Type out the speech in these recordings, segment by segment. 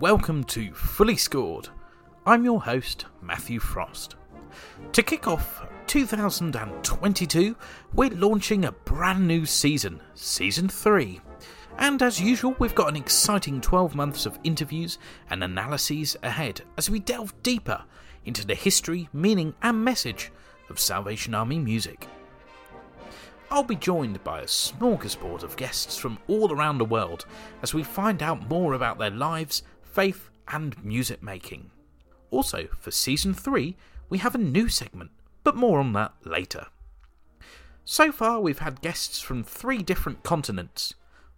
Welcome to Fully Scored. I'm your host, Matthew Frost. To kick off 2022, we're launching a brand new season, Season 3. And as usual, we've got an exciting 12 months of interviews and analyses ahead as we delve deeper into the history, meaning, and message of Salvation Army music. I'll be joined by a smorgasbord of guests from all around the world as we find out more about their lives, faith, and music making. Also, for season 3, we have a new segment, but more on that later. So far, we've had guests from three different continents.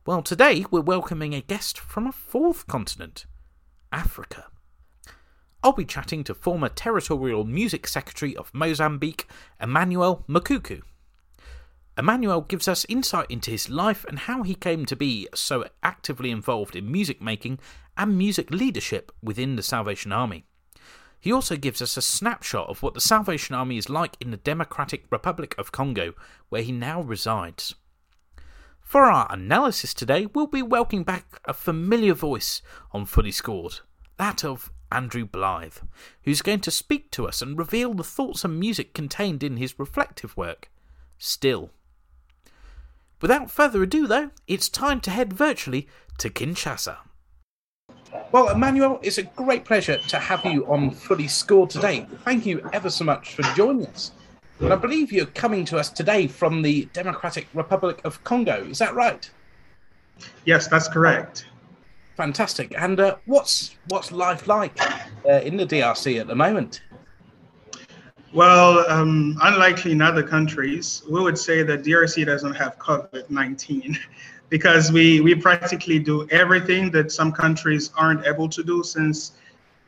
Well, today we're welcoming a guest from a fourth continent Africa. I'll be chatting to former Territorial Music Secretary of Mozambique, Emmanuel Makuku. Emmanuel gives us insight into his life and how he came to be so actively involved in music making and music leadership within the Salvation Army. He also gives us a snapshot of what the Salvation Army is like in the Democratic Republic of Congo, where he now resides. For our analysis today, we'll be welcoming back a familiar voice on Fully Scored, that of Andrew Blythe, who's going to speak to us and reveal the thoughts and music contained in his reflective work, Still. Without further ado, though, it's time to head virtually to Kinshasa. Well, Emmanuel, it's a great pleasure to have you on Fully Scored today. Thank you ever so much for joining us. And I believe you're coming to us today from the Democratic Republic of Congo. Is that right? Yes, that's correct. Fantastic. And uh, what's what's life like uh, in the DRC at the moment? Well, um, unlikely in other countries, we would say that DRC doesn't have COVID 19 because we, we practically do everything that some countries aren't able to do since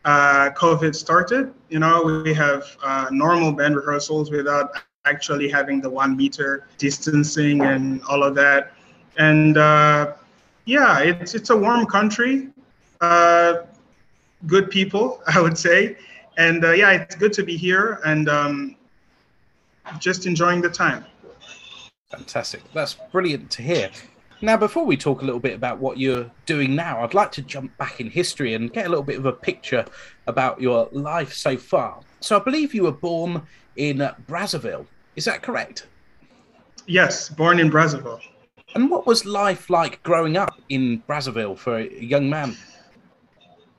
uh, COVID started. You know, we have uh, normal band rehearsals without actually having the one meter distancing and all of that. And uh, yeah, it's, it's a warm country, uh, good people, I would say and uh, yeah, it's good to be here and um, just enjoying the time. Fantastic. That's brilliant to hear. Now, before we talk a little bit about what you're doing now, I'd like to jump back in history and get a little bit of a picture about your life so far. So, I believe you were born in Brazzaville. Is that correct? Yes, born in Brazzaville. And what was life like growing up in Brazzaville for a young man?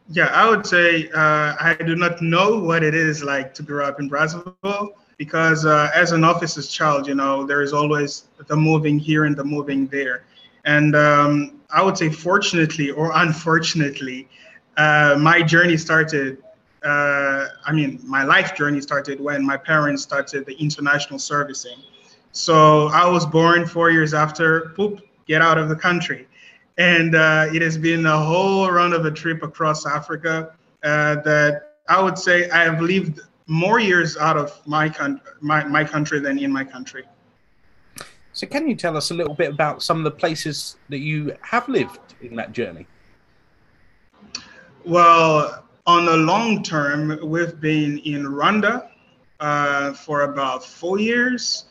Yeah, I would say uh, I do not know what it is like to grow up in Brazzaville because uh, as an officer's child, you know, there is always the moving here and the moving there. And um, I would say, fortunately or unfortunately, uh, my journey started. Uh, I mean, my life journey started when my parents started the international servicing. So I was born four years after, poop, get out of the country and uh, it has been a whole run of a trip across Africa uh, that I would say I have lived more years out of my, con- my, my country than in my country. So, can you tell us a little bit about some of the places that you have lived in that journey? Well, on the long term, we've been in Rwanda uh, for about four years.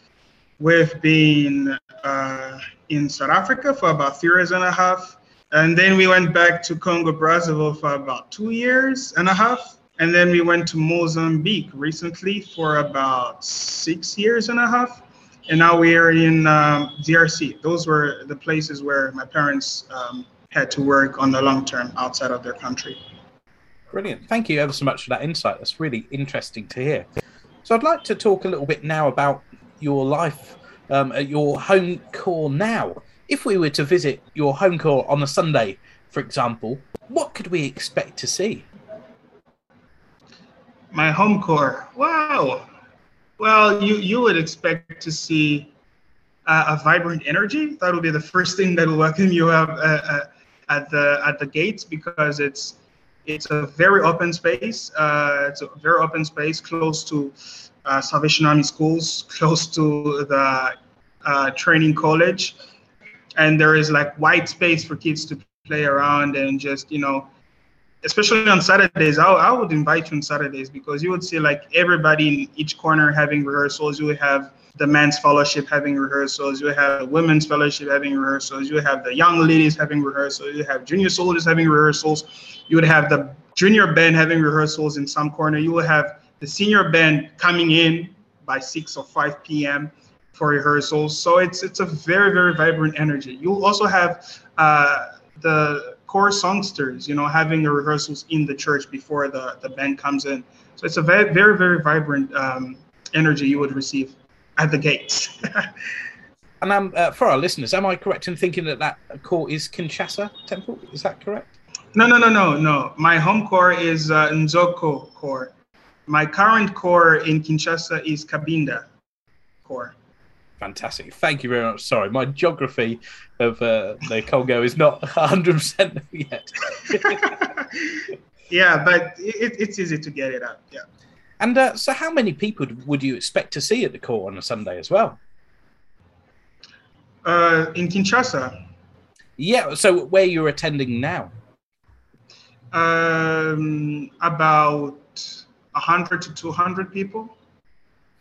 We've been uh, in South Africa for about three years and a half. And then we went back to Congo Brazzaville for about two years and a half. And then we went to Mozambique recently for about six years and a half. And now we are in um, DRC. Those were the places where my parents um, had to work on the long term outside of their country. Brilliant. Thank you ever so much for that insight. That's really interesting to hear. So I'd like to talk a little bit now about your life um, at your home corps now. If we were to visit your home corps on a Sunday, for example, what could we expect to see? My home corps. Wow. Well, you, you would expect to see uh, a vibrant energy. That will be the first thing that will welcome you uh, uh, at the at the gates because it's it's a very open space. Uh, it's a very open space close to uh, Salvation Army schools, close to the uh, training college. And there is like white space for kids to play around and just, you know, especially on Saturdays, I, I would invite you on Saturdays because you would see like everybody in each corner having rehearsals. You would have the men's fellowship having rehearsals, you would have the women's fellowship having rehearsals, you would have the young ladies having rehearsals, you would have junior soldiers having rehearsals, you would have the junior band having rehearsals in some corner, you would have the senior band coming in by 6 or 5 p.m. for rehearsals. So it's it's a very very vibrant energy. You'll also have uh, the corps songsters, you know, having the rehearsals in the church before the the band comes in. So it's a very very very vibrant um, energy you would receive at the gates. and um, uh, for our listeners, am I correct in thinking that that corps is Kinshasa Temple? Is that correct? No, no, no, no, no. My home corps is uh, Nzoko corps. My current corps in Kinshasa is Kabinda corps. Fantastic. Thank you very much. Sorry, my geography of uh, the Congo is not 100% yet. yeah, but it, it's easy to get it up. Yeah. And uh, so, how many people would you expect to see at the court on a Sunday as well? Uh, in Kinshasa. Yeah. So, where you're attending now? Um, about 100 to 200 people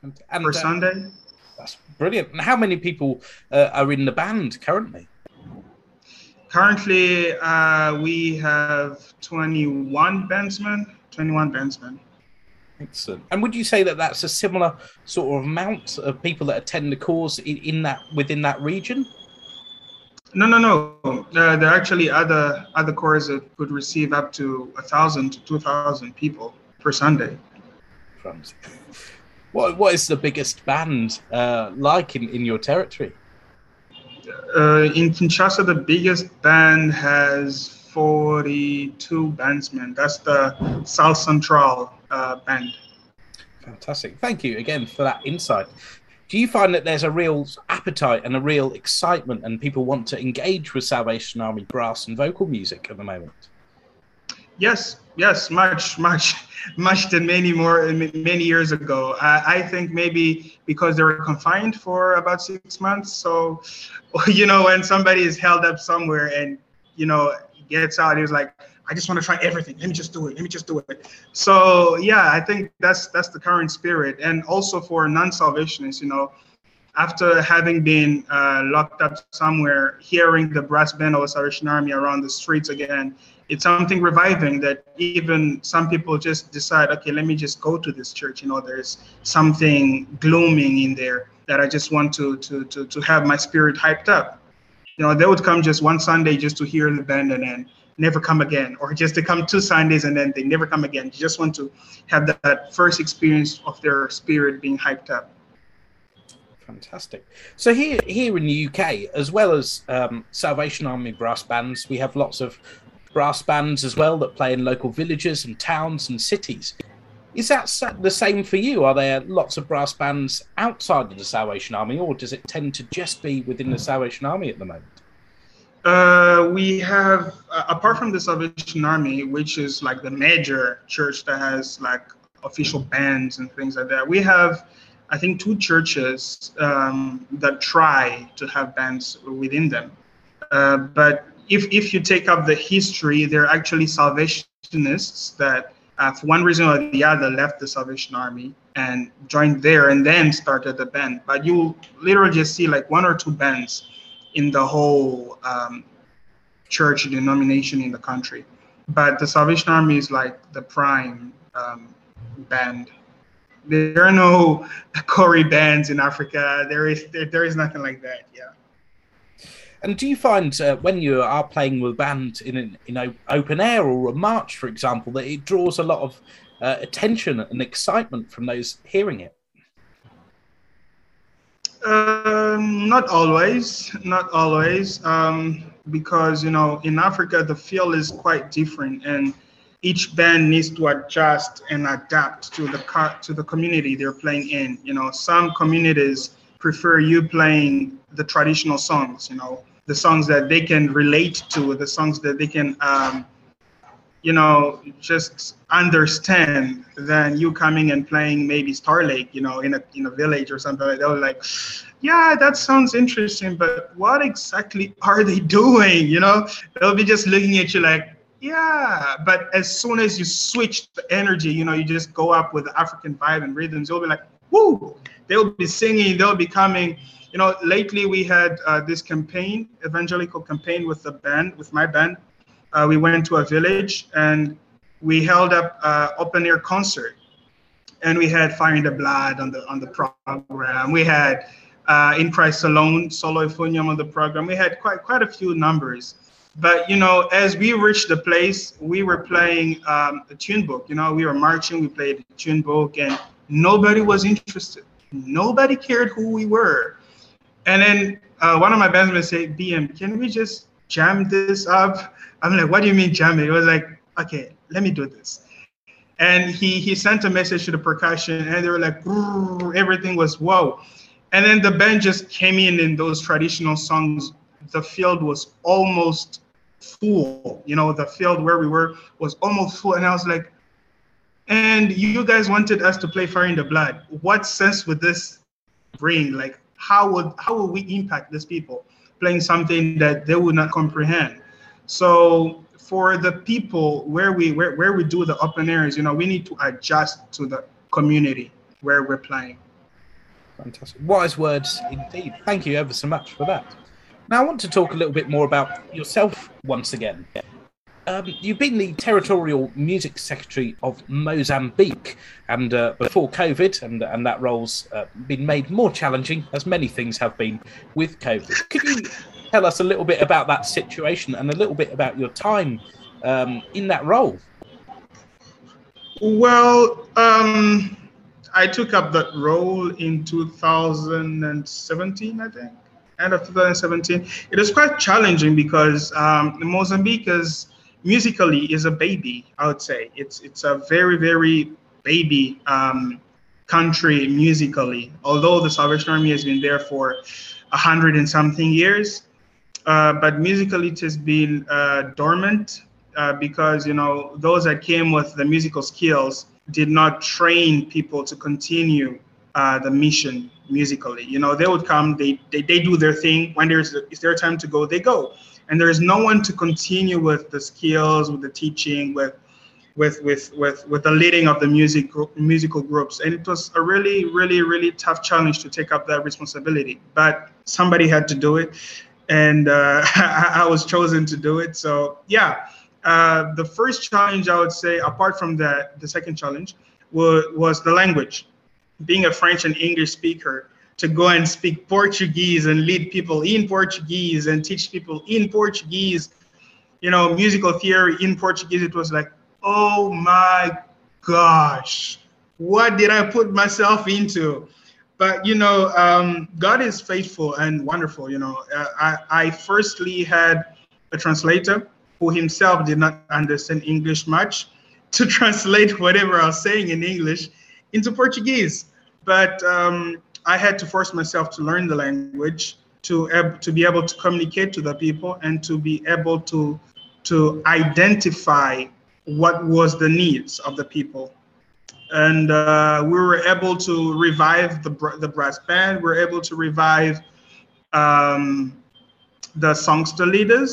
and, per uh, Sunday. That's brilliant. And how many people uh, are in the band currently? Currently, uh, we have 21 bandsmen. 21 bandsmen. Excellent. And would you say that that's a similar sort of amount of people that attend the course in, in that within that region? No, no, no. Uh, there are actually other other corps that could receive up to a thousand to two thousand people per Sunday. What what is the biggest band uh, like in, in your territory? Uh, in Kinshasa, the biggest band has 42 bandsmen. That's the South Central uh, band. Fantastic. Thank you again for that insight. Do you find that there's a real appetite and a real excitement, and people want to engage with Salvation Army brass and vocal music at the moment? Yes, yes, much, much, much than many more many years ago. I, I think maybe because they were confined for about six months. So, you know, when somebody is held up somewhere and you know gets out, he's like, I just want to try everything. Let me just do it. Let me just do it. So yeah, I think that's that's the current spirit. And also for non-salvationists, you know, after having been uh, locked up somewhere, hearing the brass band of the Salvation Army around the streets again, it's something reviving that even some people just decide, okay, let me just go to this church. You know, there's something glooming in there that I just want to to to to have my spirit hyped up. You know, they would come just one Sunday just to hear the band and then never come again, or just to come two Sundays and then they never come again. You just want to have that, that first experience of their spirit being hyped up. Fantastic. So here, here in the UK, as well as um, Salvation Army brass bands, we have lots of brass bands as well that play in local villages and towns and cities. Is that the same for you? Are there lots of brass bands outside of the Salvation Army, or does it tend to just be within the Salvation Army at the moment? Uh, we have, uh, apart from the Salvation Army, which is like the major church that has like official bands and things like that, we have, I think, two churches um, that try to have bands within them. Uh, but if if you take up the history, they're actually Salvationists that, uh, for one reason or the other, left the Salvation Army and joined there, and then started the band. But you literally just see like one or two bands in the whole um, church denomination in the country. But the Salvation Army is like the prime um, band. There are no Corey bands in Africa. There is there, there is nothing like that. Yeah. And do you find uh, when you are playing with a band in an you know open air or a march, for example, that it draws a lot of uh, attention and excitement from those hearing it? Um, not always, not always, um, because you know in Africa the feel is quite different, and each band needs to adjust and adapt to the co- to the community they're playing in. You know, some communities prefer you playing the traditional songs. You know, the songs that they can relate to, the songs that they can, um, you know, just understand than you coming and playing maybe Star Lake, you know, in a in a village or something like that. Like, yeah, that sounds interesting, but what exactly are they doing? You know, they'll be just looking at you like, yeah. But as soon as you switch the energy, you know, you just go up with the African vibe and rhythms, you'll be like, woo, they'll be singing, they'll be coming. You know, lately we had uh, this campaign, evangelical campaign with the band, with my band. Uh, we went to a village and we held up uh, open air concert, and we had Fire in the Blood on the on the program. We had uh, In Christ Alone, Solo Euphonium on the program. We had quite quite a few numbers. But you know, as we reached the place, we were playing um, a tune book. You know, we were marching, we played a tune book, and nobody was interested. Nobody cared who we were. And then uh, one of my bandmates said, "BM, can we just jam this up?" I'm like, "What do you mean jam it?" It was like, "Okay, let me do this." And he he sent a message to the percussion, and they were like, everything was whoa. And then the band just came in in those traditional songs. The field was almost full. You know, the field where we were was almost full. And I was like, and you guys wanted us to play Fire in the Blood. What sense would this bring? Like, how would how would we impact these people playing something that they would not comprehend? So for the people where we where, where we do the open areas, you know, we need to adjust to the community where we're playing. Fantastic. Wise words indeed. Thank you ever so much for that. Now, I want to talk a little bit more about yourself once again. Um, you've been the territorial music secretary of Mozambique, and uh, before COVID, and, and that role's uh, been made more challenging, as many things have been with COVID. Could you tell us a little bit about that situation and a little bit about your time um, in that role? Well, um, I took up that role in 2017, I think end of 2017. It was quite challenging because um, Mozambique is musically is a baby. I would say it's it's a very very baby um, country musically. Although the Salvation Army has been there for a hundred and something years, uh, but musically it has been uh, dormant uh, because you know those that came with the musical skills did not train people to continue uh, the mission musically. You know, they would come, they, they, they do their thing. When there's it's their time to go, they go. And there's no one to continue with the skills, with the teaching, with with with with with the leading of the music group, musical groups. And it was a really, really, really tough challenge to take up that responsibility. But somebody had to do it, and uh, I was chosen to do it. So yeah, uh, the first challenge I would say, apart from that, the second challenge was, was the language being a French and English speaker to go and speak Portuguese and lead people in Portuguese and teach people in Portuguese, you know, musical theory in Portuguese, it was like, oh my gosh, what did I put myself into? But you know, um, God is faithful and wonderful. You know, uh, I, I firstly had a translator who himself did not understand English much to translate whatever I was saying in English into Portuguese. But um, I had to force myself to learn the language to to be able to communicate to the people and to be able to to identify what was the needs of the people. And uh, we were able to revive the the brass band. We were able to revive um, the songster leaders,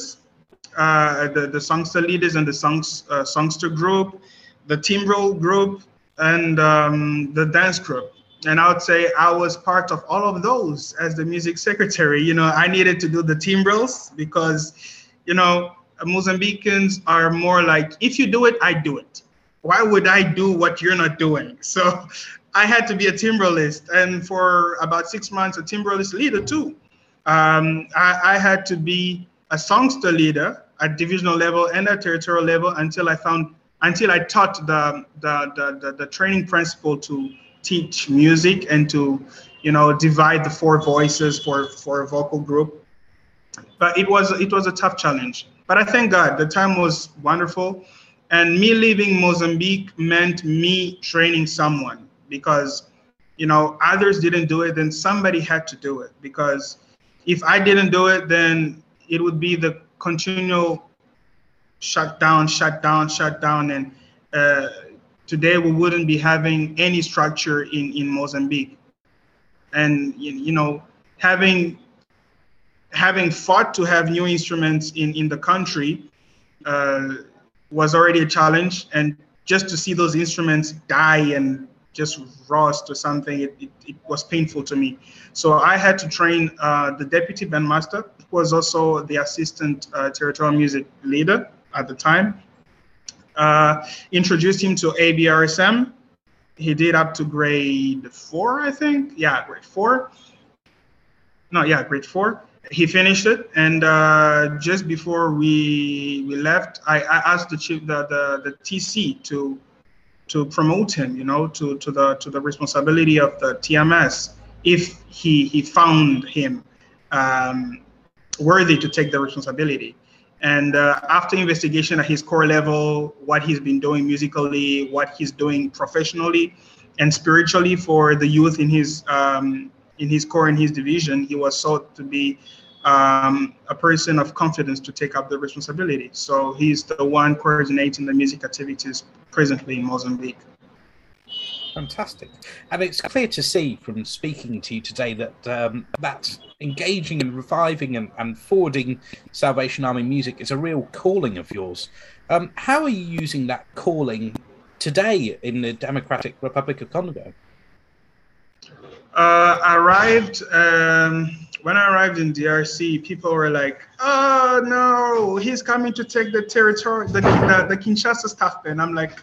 uh, the the songster leaders and the songs uh, songster group, the timbrel group, and um, the dance group and I would say I was part of all of those as the music secretary. You know, I needed to do the timbrels because, you know, Mozambicans are more like, if you do it, I do it. Why would I do what you're not doing? So I had to be a timbrelist, and for about six months, a timbrelist leader too. Um, I, I had to be a songster leader at divisional level and at territorial level until I found until I taught the the, the, the, the training principal to teach music and to you know divide the four voices for for a vocal group. But it was it was a tough challenge. But i thank god the time was wonderful. And me leaving mozambique meant me training someone because you know others didn't do it then somebody had to do it. Because if i didn't do it then it would be the continual shut down shut down shut down and uh, today we wouldn't be having any structure in, in Mozambique. And you know, having having fought to have new instruments in, in the country uh, was already a challenge. And just to see those instruments die and just rust or something, it, it, it, was painful to me. So I had to train uh, the deputy bandmaster, who was also the assistant uh, territorial music leader at the time. Uh, introduced him to ABRSM. He did up to grade four, I think. Yeah, grade four. No, yeah, grade four. He finished it, and uh, just before we we left, I, I asked the chief, the, the the TC to to promote him, you know, to, to the to the responsibility of the TMS if he he found him um, worthy to take the responsibility. And uh, after investigation at his corps level, what he's been doing musically, what he's doing professionally and spiritually for the youth in his um, in his corps in his division, he was sought to be um, a person of confidence to take up the responsibility. So he's the one coordinating the music activities presently in Mozambique. Fantastic. And it's clear to see from speaking to you today that um, that engaging and reviving and, and, forwarding Salvation Army music is a real calling of yours. Um, how are you using that calling today in the Democratic Republic of Congo? Uh, arrived um, when I arrived in DRC, people were like, "Oh no, he's coming to take the territory, the the, the Kinshasa stuff." And I'm like,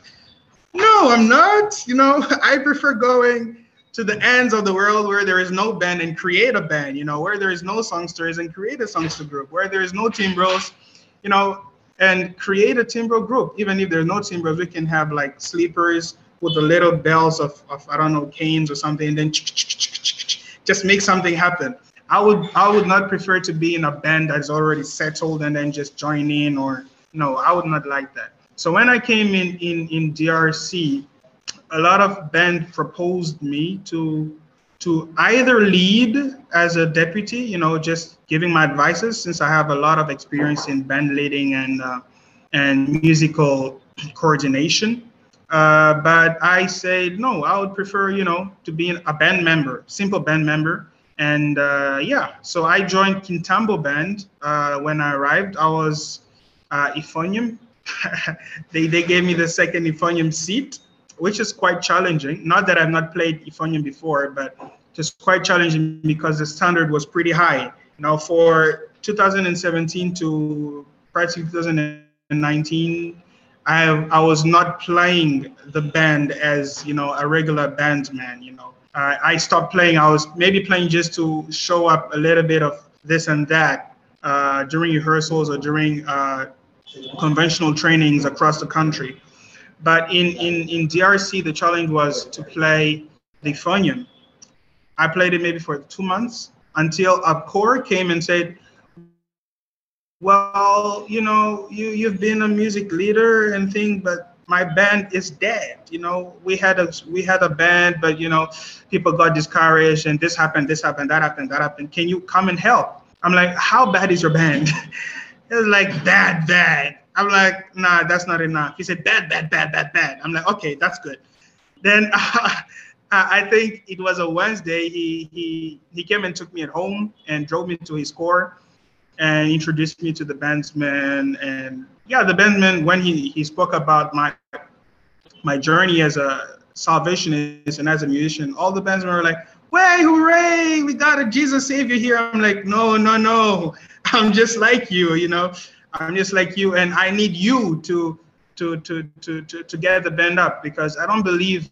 "No, I'm not. You know, I prefer going to the ends of the world where there is no band and create a band. You know, where there is no songsters and create a songster group. Where there is no timbros, you know, and create a timbro group. Even if there's no timbros, we can have like sleepers with the little bells of, of I don't know canes or something, and then just make something happen. I would I would not prefer to be in a band that's already settled and then just join in or no, I would not like that. So when I came in in in DRC, a lot of band proposed me to to either lead as a deputy, you know, just giving my advices since I have a lot of experience in band leading and uh, and musical coordination. Uh, but I said no, I would prefer, you know, to be a band member, simple band member, and uh, yeah, so I joined Kintambo Band uh, when I arrived. I was uh, euphonium. they, they gave me the second euphonium seat, which is quite challenging. Not that I've not played euphonium before, but just quite challenging because the standard was pretty high. Now, for 2017 to practically 2019, I, I was not playing the band as you know a regular band man. You know, uh, I stopped playing. I was maybe playing just to show up a little bit of this and that uh, during rehearsals or during uh, conventional trainings across the country. But in, in, in DRC, the challenge was to play the euphonium. I played it maybe for two months until a corps came and said, well, you know, you, you've been a music leader and thing, but my band is dead. You know, we had a we had a band, but you know, people got discouraged and this happened, this happened, that happened, that happened. Can you come and help? I'm like, how bad is your band? it's like bad, bad. I'm like, nah, that's not enough. He said bad, bad, bad, bad, bad. I'm like, okay, that's good. Then uh, I think it was a Wednesday. He he he came and took me at home and drove me to his corps and introduced me to the bandsman and yeah, the bandman when he he spoke about my my journey as a salvationist and as a musician, all the bandsmen were like, "Way, hooray! We got a Jesus Savior here." I'm like, "No, no, no! I'm just like you, you know. I'm just like you, and I need you to to to to to, to get the band up because I don't believe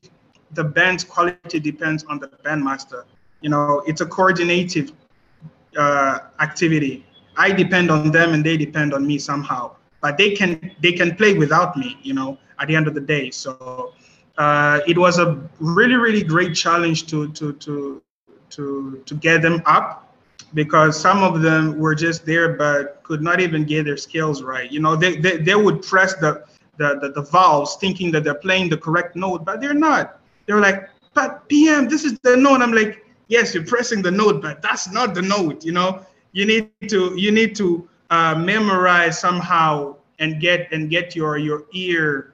the band's quality depends on the bandmaster. You know, it's a coordinative uh, activity. I depend on them, and they depend on me somehow but they can they can play without me you know at the end of the day so uh, it was a really really great challenge to to to to to get them up because some of them were just there but could not even get their skills right. You know they they, they would press the, the the, the valves thinking that they're playing the correct note but they're not. They're like but pm this is the note. I'm like yes you're pressing the note but that's not the note you know? You need to you need to uh, memorize somehow and get and get your your ear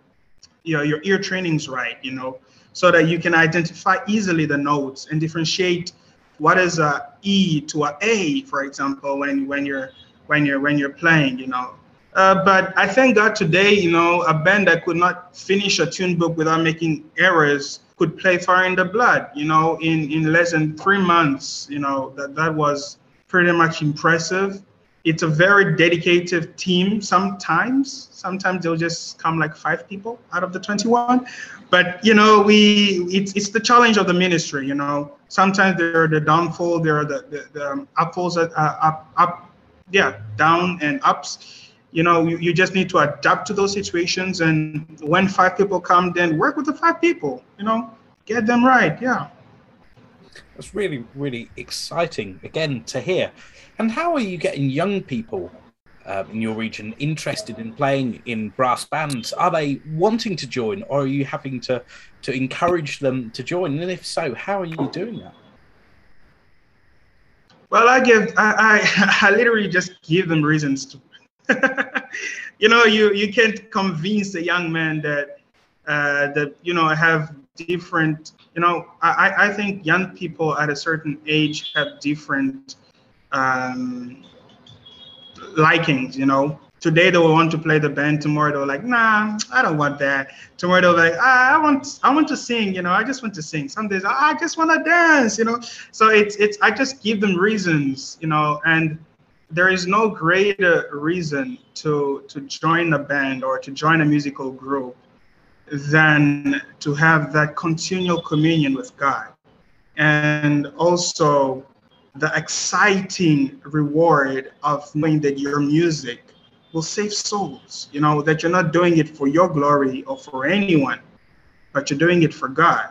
you know your ear trainings right you know so that you can identify easily the notes and differentiate what is a E to a A, for example, when when you're when you're when you're playing, you know. Uh, but I thank God today, you know, a band that could not finish a tune book without making errors could play Fire in the Blood, you know, in, in less than three months. You know, that, that was pretty much impressive. It's a very dedicated team sometimes. Sometimes they'll just come like five people out of the 21. But, you know, we it's, it's the challenge of the ministry, you know. Sometimes there are the downfall, there are the, the, the um, upfalls, uh, up, up, yeah, down and ups. You know you, you just need to adapt to those situations and when five people come then work with the five people you know. Get them right yeah. That's really really exciting again to hear. And how are you getting young people uh, in your region interested in playing in brass bands are they wanting to join or are you having to to encourage them to join and if so how are you doing that well i give i i, I literally just give them reasons to you know, you you can't convince a young man that uh, that you know have different. You know, I I think young people at a certain age have different um, likings. You know, today they will want to play the band. Tomorrow they're like, nah, I don't want that. Tomorrow they're like, ah, I want I want to sing. You know, I just want to sing. Some days I just want to dance. You know, so it's it's I just give them reasons. You know, and there is no greater reason to to join a band or to join a musical group than to have that continual communion with God and also the exciting reward of knowing that your music will save souls you know that you're not doing it for your glory or for anyone but you're doing it for God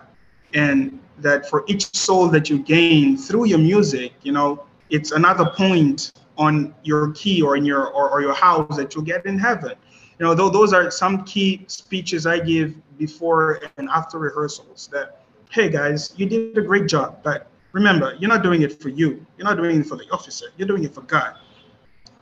and that for each soul that you gain through your music you know it's another point on your key or in your or, or your house that you'll get in heaven. You know, though those are some key speeches I give before and after rehearsals that, hey guys, you did a great job, but remember, you're not doing it for you. You're not doing it for the officer. You're doing it for God.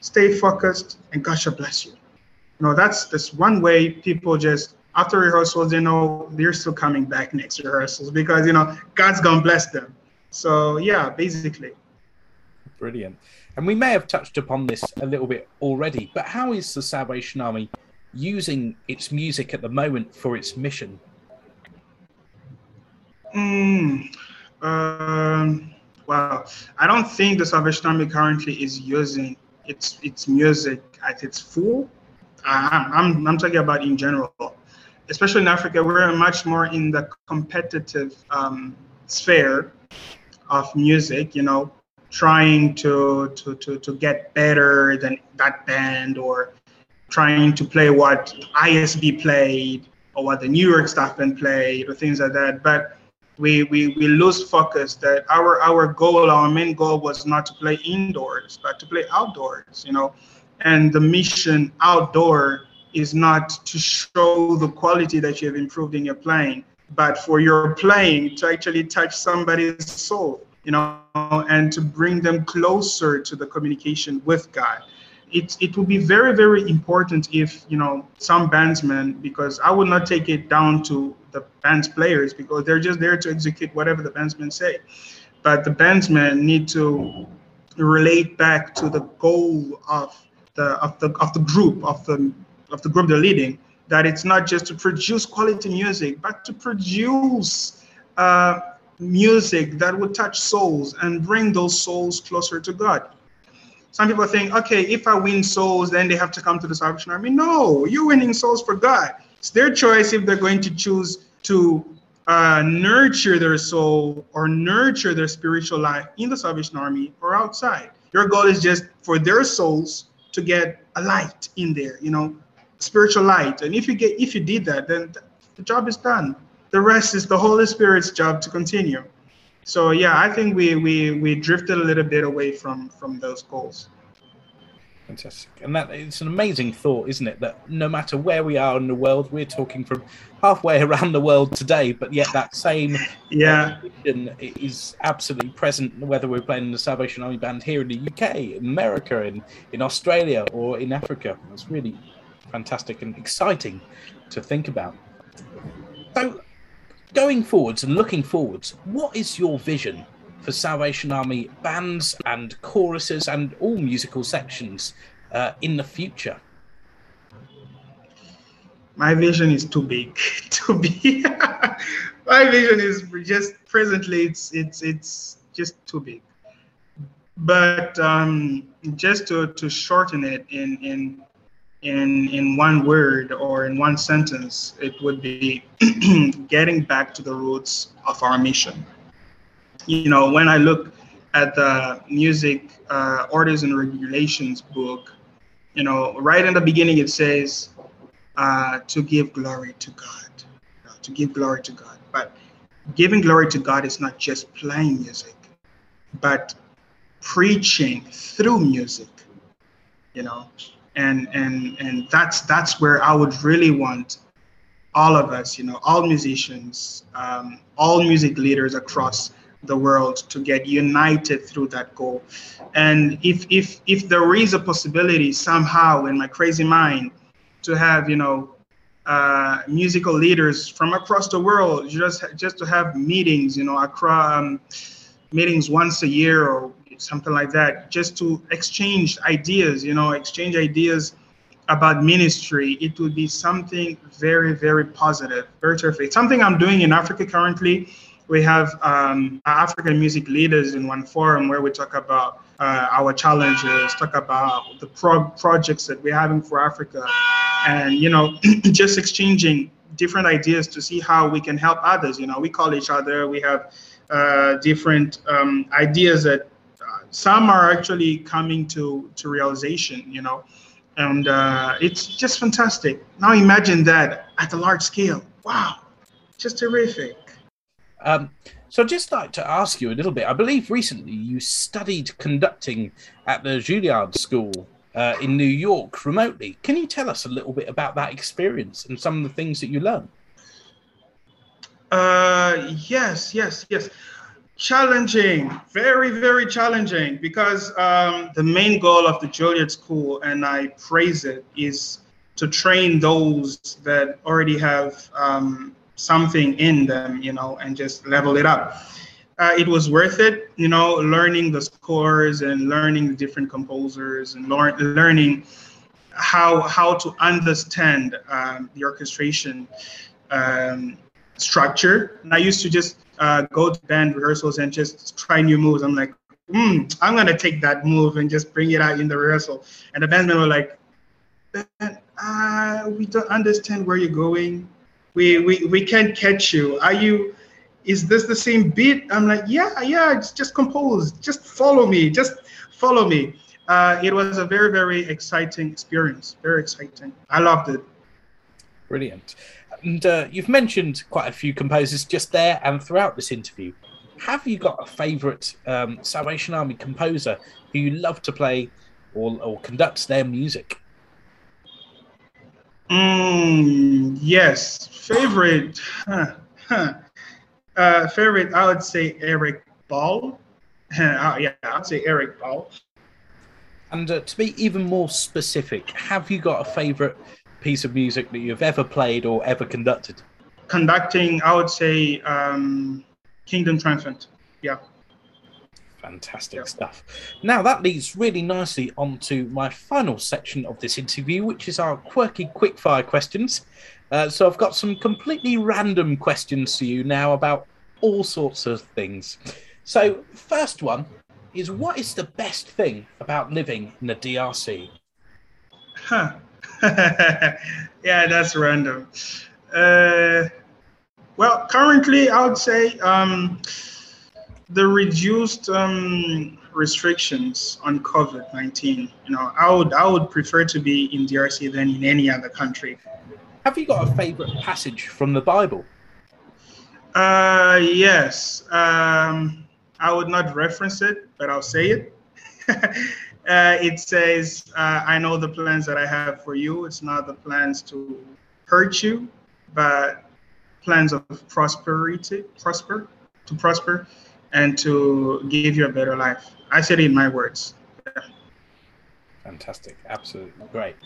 Stay focused and God shall bless you. You know, that's that's one way people just after rehearsals, they know they're still coming back next rehearsals because you know God's gonna bless them. So yeah, basically. Brilliant. And we may have touched upon this a little bit already, but how is the Salvation Army using its music at the moment for its mission? Mm, um, well, I don't think the Salvation Army currently is using its its music at its full. I'm, I'm, I'm talking about in general, especially in Africa, we're much more in the competitive um, sphere of music. You know, trying to, to, to, to get better than that band or trying to play what ISB played or what the New York staff band played or things like that. But we, we, we lose focus that our, our goal, our main goal was not to play indoors, but to play outdoors, you know. And the mission outdoor is not to show the quality that you have improved in your playing, but for your playing to actually touch somebody's soul you know, and to bring them closer to the communication with God. It, it will be very, very important if, you know, some bandsmen, because I would not take it down to the band's players because they're just there to execute whatever the bandsmen say. But the bandsmen need to relate back to the goal of the of the of the group of the of the group they're leading that it's not just to produce quality music but to produce uh, music that would touch souls and bring those souls closer to God. Some people think, okay, if I win souls, then they have to come to the Salvation Army. No, you're winning souls for God. It's their choice if they're going to choose to uh, nurture their soul or nurture their spiritual life in the Salvation Army or outside. Your goal is just for their souls to get a light in there, you know, spiritual light. And if you get if you did that, then the job is done the rest is the Holy Spirit's job to continue. So yeah, I think we we we drifted a little bit away from from those goals. Fantastic, and that it's an amazing thought, isn't it? That no matter where we are in the world, we're talking from halfway around the world today, but yet that same yeah is absolutely present. Whether we're playing the Salvation Army band here in the UK, in America, in in Australia, or in Africa, it's really fantastic and exciting to think about. So, going forwards and looking forwards, what is your vision for Salvation Army bands and choruses and all musical sections uh, in the future? My vision is too big to be my vision is just presently it's it's it's just too big. But um, just to, to shorten it in in in in one word or in one sentence, it would be getting back to the roots of our mission. You know, when I look at the music uh, orders and regulations book, you know, right in the beginning it says uh, to give glory to God, to give glory to God. But giving glory to God is not just playing music, but preaching through music. You know, and and and that's that's where I would really want all of us, you know, all musicians, um, all music leaders across the world to get united through that goal. And if if if there is a possibility somehow in my crazy mind to have, you know, uh, musical leaders from across the world just just to have meetings, you know, across um, meetings once a year or something like that, just to exchange ideas, you know, exchange ideas about ministry, it would be something very, very positive, very terrific. Something I'm doing in Africa currently we have um, African music leaders in one forum where we talk about uh, our challenges, talk about the pro- projects that we're having for Africa, and you know, just exchanging different ideas to see how we can help others. You know, we call each other. We have uh, different um, ideas that some are actually coming to to realization. You know, and uh, it's just fantastic. Now imagine that at a large scale. Wow, just terrific. Um, so I'd just like to ask you a little bit. I believe recently you studied conducting at the Juilliard School uh, in New York remotely. Can you tell us a little bit about that experience and some of the things that you learned? Uh, yes, yes, yes. Challenging, very, very challenging because um, the main goal of the Juilliard School, and I praise it, is to train those that already have um, something in them, you know, and just level it up. Uh, it was worth it, you know, learning the scores and learning the different composers and lear- learning how how to understand um, the orchestration um, structure. And I used to just uh, go to band rehearsals and just try new moves. I'm like, mm, I'm gonna take that move and just bring it out in the rehearsal. And the bandmen were like, uh, we don't understand where you're going we, we, we can't catch you. Are you, is this the same beat? I'm like, yeah, yeah, it's just compose. Just follow me. Just follow me. Uh, it was a very, very exciting experience. Very exciting. I loved it. Brilliant. And uh, you've mentioned quite a few composers just there and throughout this interview. Have you got a favourite um, Salvation Army composer who you love to play or, or conduct their music? Mm, yes, favorite, huh, huh. Uh, favorite. I would say Eric Ball. uh, yeah, I'd say Eric Ball. And uh, to be even more specific, have you got a favorite piece of music that you've ever played or ever conducted? Conducting, I would say um, Kingdom Triumphant. Yeah. Fantastic yep. stuff. Now, that leads really nicely onto my final section of this interview, which is our quirky quickfire questions. Uh, so, I've got some completely random questions to you now about all sorts of things. So, first one is what is the best thing about living in the DRC? Huh. yeah, that's random. Uh, well, currently, I would say. Um, the reduced um, restrictions on COVID nineteen. You know, I would I would prefer to be in DRC than in any other country. Have you got a favorite passage from the Bible? Uh, yes. Um, I would not reference it, but I'll say it. uh, it says, uh, "I know the plans that I have for you. It's not the plans to hurt you, but plans of prosperity, prosper, to prosper." and to give you a better life. I said it in my words. Yeah. Fantastic. Absolutely great.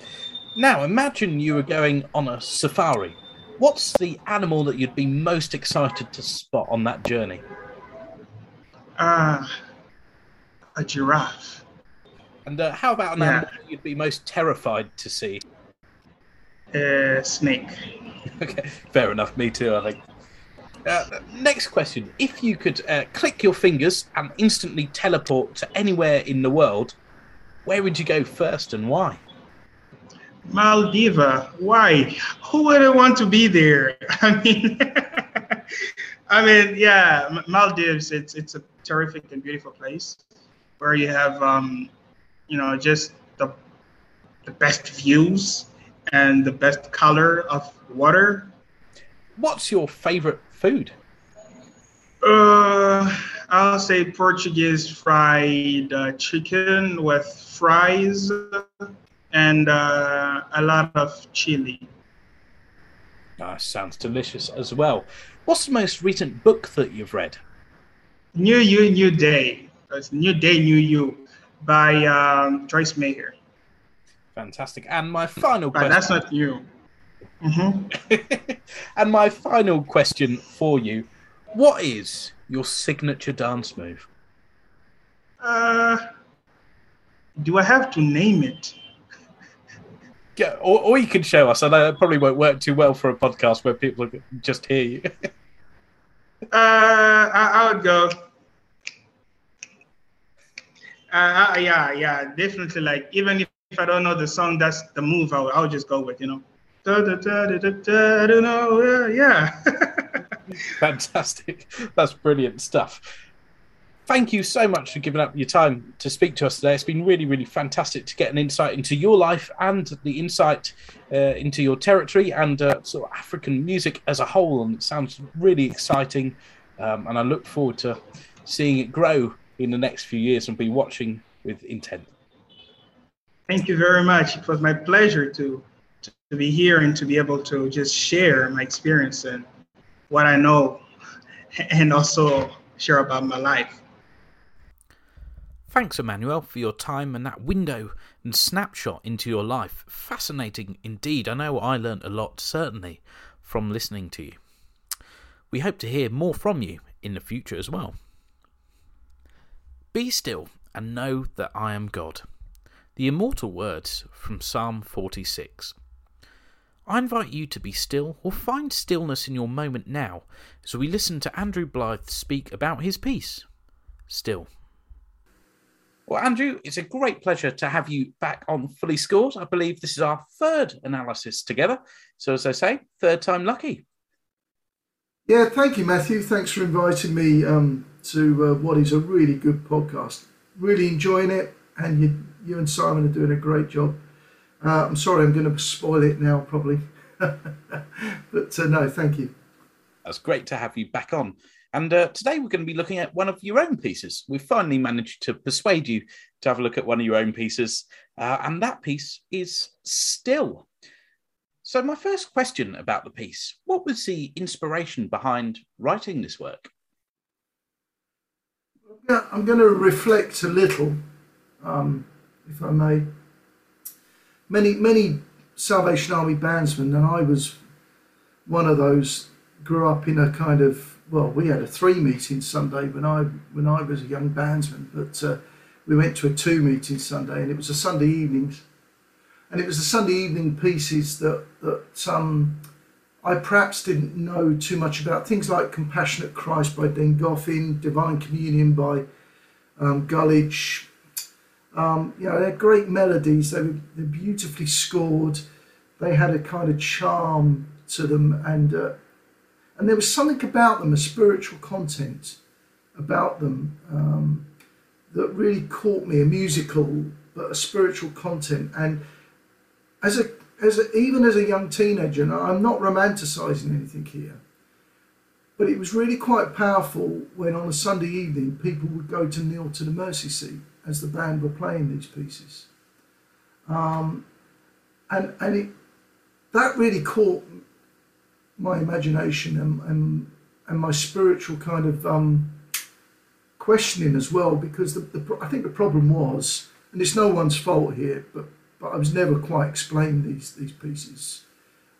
Now, imagine you were going on a safari. What's the animal that you'd be most excited to spot on that journey? Uh, a giraffe. And uh, how about an yeah. animal you'd be most terrified to see? A snake. okay, fair enough. Me too, I think. Uh, next question. If you could uh, click your fingers and instantly teleport to anywhere in the world, where would you go first and why? Maldiva. Why? Who would want to be there? I mean, I mean, yeah, Maldives. It's it's a terrific and beautiful place where you have, um, you know, just the the best views and the best color of water. What's your favorite food? Uh, I'll say Portuguese fried uh, chicken with fries and uh, a lot of chili. Ah, sounds delicious as well. What's the most recent book that you've read? New You, New Day. It's New Day, New You by um, Joyce Meyer. Fantastic. And my final question. that's not you. Mm-hmm. and my final question for you What is your signature dance move? Uh, do I have to name it? Yeah, or, or you can show us. I know it probably won't work too well for a podcast where people just hear you. uh, I, I, would go. Uh, yeah, yeah, definitely. Like even if, if I don't know the song, that's the move. I'll, I'll just go with. You know. Da, da, da, yeah. Fantastic. That's brilliant stuff thank you so much for giving up your time to speak to us today. It's been really, really fantastic to get an insight into your life and the insight uh, into your territory and uh, sort of African music as a whole. And it sounds really exciting. Um, and I look forward to seeing it grow in the next few years and be watching with intent. Thank you very much. It was my pleasure to, to be here and to be able to just share my experience and what I know and also share about my life. Thanks, Emmanuel, for your time and that window and snapshot into your life. Fascinating indeed. I know I learnt a lot, certainly, from listening to you. We hope to hear more from you in the future as well. Be still and know that I am God. The immortal words from Psalm 46. I invite you to be still or find stillness in your moment now as we listen to Andrew Blythe speak about his peace. Still. Well, Andrew, it's a great pleasure to have you back on Fully Scored. I believe this is our third analysis together. So, as I say, third time lucky. Yeah, thank you, Matthew. Thanks for inviting me um, to uh, what is a really good podcast. Really enjoying it, and you, you and Simon are doing a great job. Uh, I'm sorry, I'm going to spoil it now, probably. but uh, no, thank you. That's great to have you back on. And uh, today we're going to be looking at one of your own pieces. We've finally managed to persuade you to have a look at one of your own pieces, uh, and that piece is Still. So, my first question about the piece what was the inspiration behind writing this work? Yeah, I'm going to reflect a little, um, if I may. Many, many Salvation Army bandsmen, and I was one of those, grew up in a kind of well, we had a three meeting Sunday when I when I was a young bandsman, but uh, we went to a two meeting Sunday, and it was a Sunday evenings, and it was the Sunday evening pieces that that um, I perhaps didn't know too much about things like Compassionate Christ by Dean Goffin, Divine Communion by um. Um, you know, they're great melodies. They were they're beautifully scored. They had a kind of charm to them, and uh, and there was something about them, a spiritual content about them um, that really caught me, a musical, but a spiritual content. And as a, as a, even as a young teenager, and I'm not romanticizing anything here, but it was really quite powerful when on a Sunday evening people would go to kneel to the mercy seat as the band were playing these pieces. Um, and and it, that really caught my imagination and, and, and my spiritual kind of um, questioning as well, because the, the, I think the problem was, and it's no one's fault here, but, but I was never quite explained these, these pieces.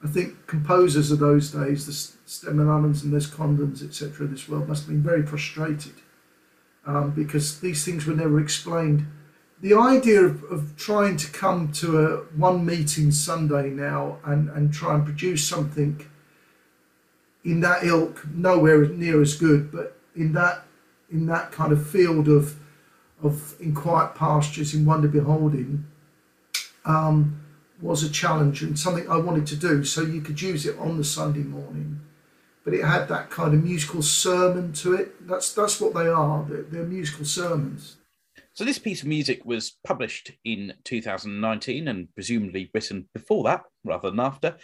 I think composers of those days, the Stemmen and Les Condons, etc., this world must have been very frustrated um, because these things were never explained. The idea of, of trying to come to a one meeting Sunday now and, and try and produce something in that ilk, nowhere near as good, but in that in that kind of field of of in quiet pastures in wonder beholding um, was a challenge and something I wanted to do. So you could use it on the Sunday morning, but it had that kind of musical sermon to it. That's that's what they are. They're, they're musical sermons. So this piece of music was published in 2019 and presumably written before that rather than after.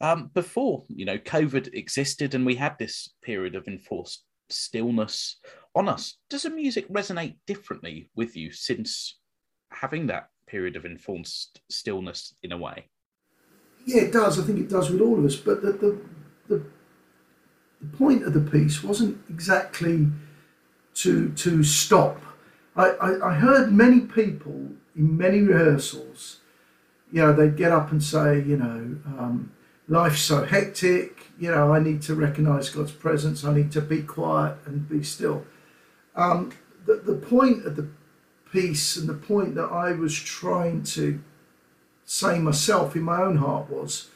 Um, before you know COVID existed and we had this period of enforced stillness on us. Does the music resonate differently with you since having that period of enforced stillness in a way? Yeah, it does. I think it does with all of us. But the the, the, the point of the piece wasn't exactly to to stop. I, I, I heard many people in many rehearsals, you know, they'd get up and say, you know, um, life's so hectic, you know, I need to recognize God's presence, I need to be quiet and be still. Um, the, the point of the and the point that I was trying to say myself in my own heart was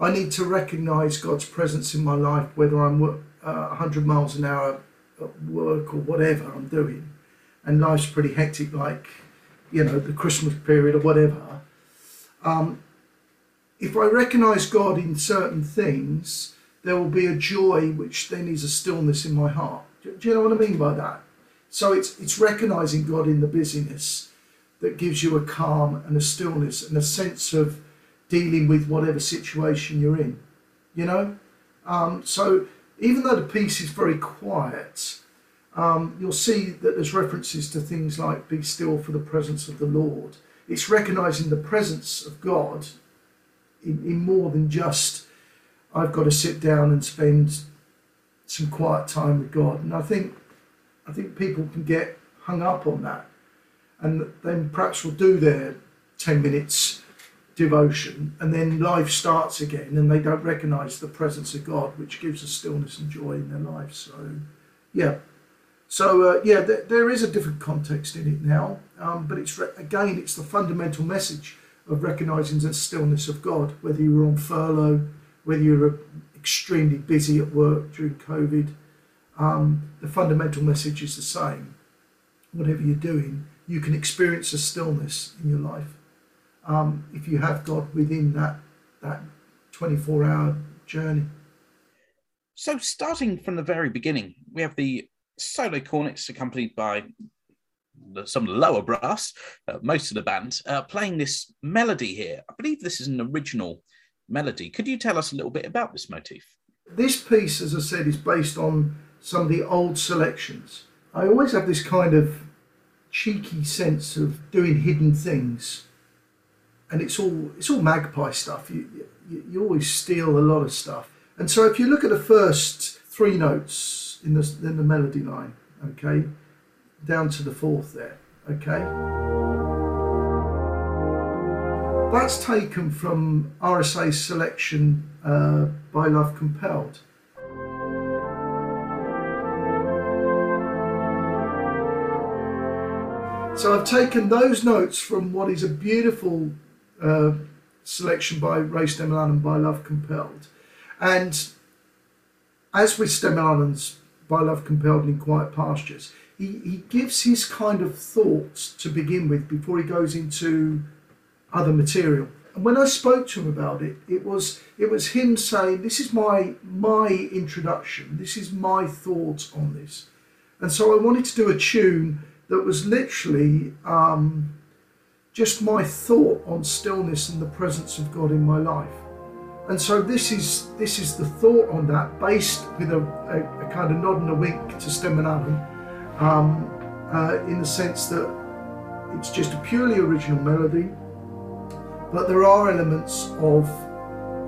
I need to recognize God's presence in my life, whether I'm uh, 100 miles an hour at work or whatever I'm doing. And life's pretty hectic, like, you know, the Christmas period or whatever. Um, if I recognize God in certain things, there will be a joy which then is a stillness in my heart. Do you know what I mean by that? So it's it's recognizing God in the busyness that gives you a calm and a stillness and a sense of dealing with whatever situation you're in. You know, um, so even though the piece is very quiet, um, you'll see that there's references to things like "Be still for the presence of the Lord." It's recognizing the presence of God in, in more than just I've got to sit down and spend some quiet time with God. And I think I think people can get hung up on that, and then perhaps will do their ten minutes devotion, and then life starts again, and they don't recognise the presence of God, which gives a stillness and joy in their life. So, yeah. So uh, yeah, th- there is a different context in it now, um, but it's re- again, it's the fundamental message of recognizing the stillness of God, whether you were on furlough, whether you were extremely busy at work during COVID. Um, the fundamental message is the same. Whatever you're doing, you can experience a stillness in your life um, if you have God within that that 24 hour journey. So, starting from the very beginning, we have the solo cornets accompanied by some lower brass, uh, most of the band, uh, playing this melody here. I believe this is an original melody. Could you tell us a little bit about this motif? This piece, as I said, is based on some of the old selections. I always have this kind of cheeky sense of doing hidden things, and it's all it's all magpie stuff. You, you, you always steal a lot of stuff, and so if you look at the first three notes in the in the melody line, okay, down to the fourth there, okay? That's taken from RSA's selection uh, by Love Compelled. So I've taken those notes from what is a beautiful uh, selection by Ray Steadman-Allen by Love Compelled. And as with Steadman-Allen's by Love Compelled in Quiet Pastures, he, he gives his kind of thoughts to begin with before he goes into other material. And when I spoke to him about it, it was it was him saying, "This is my my introduction. This is my thoughts on this." And so I wanted to do a tune that was literally um, just my thought on stillness and the presence of God in my life. And so this is this is the thought on that, based with a, a, a kind of nod and a wink to Steadman-Allen um, uh, in the sense that it's just a purely original melody, but there are elements of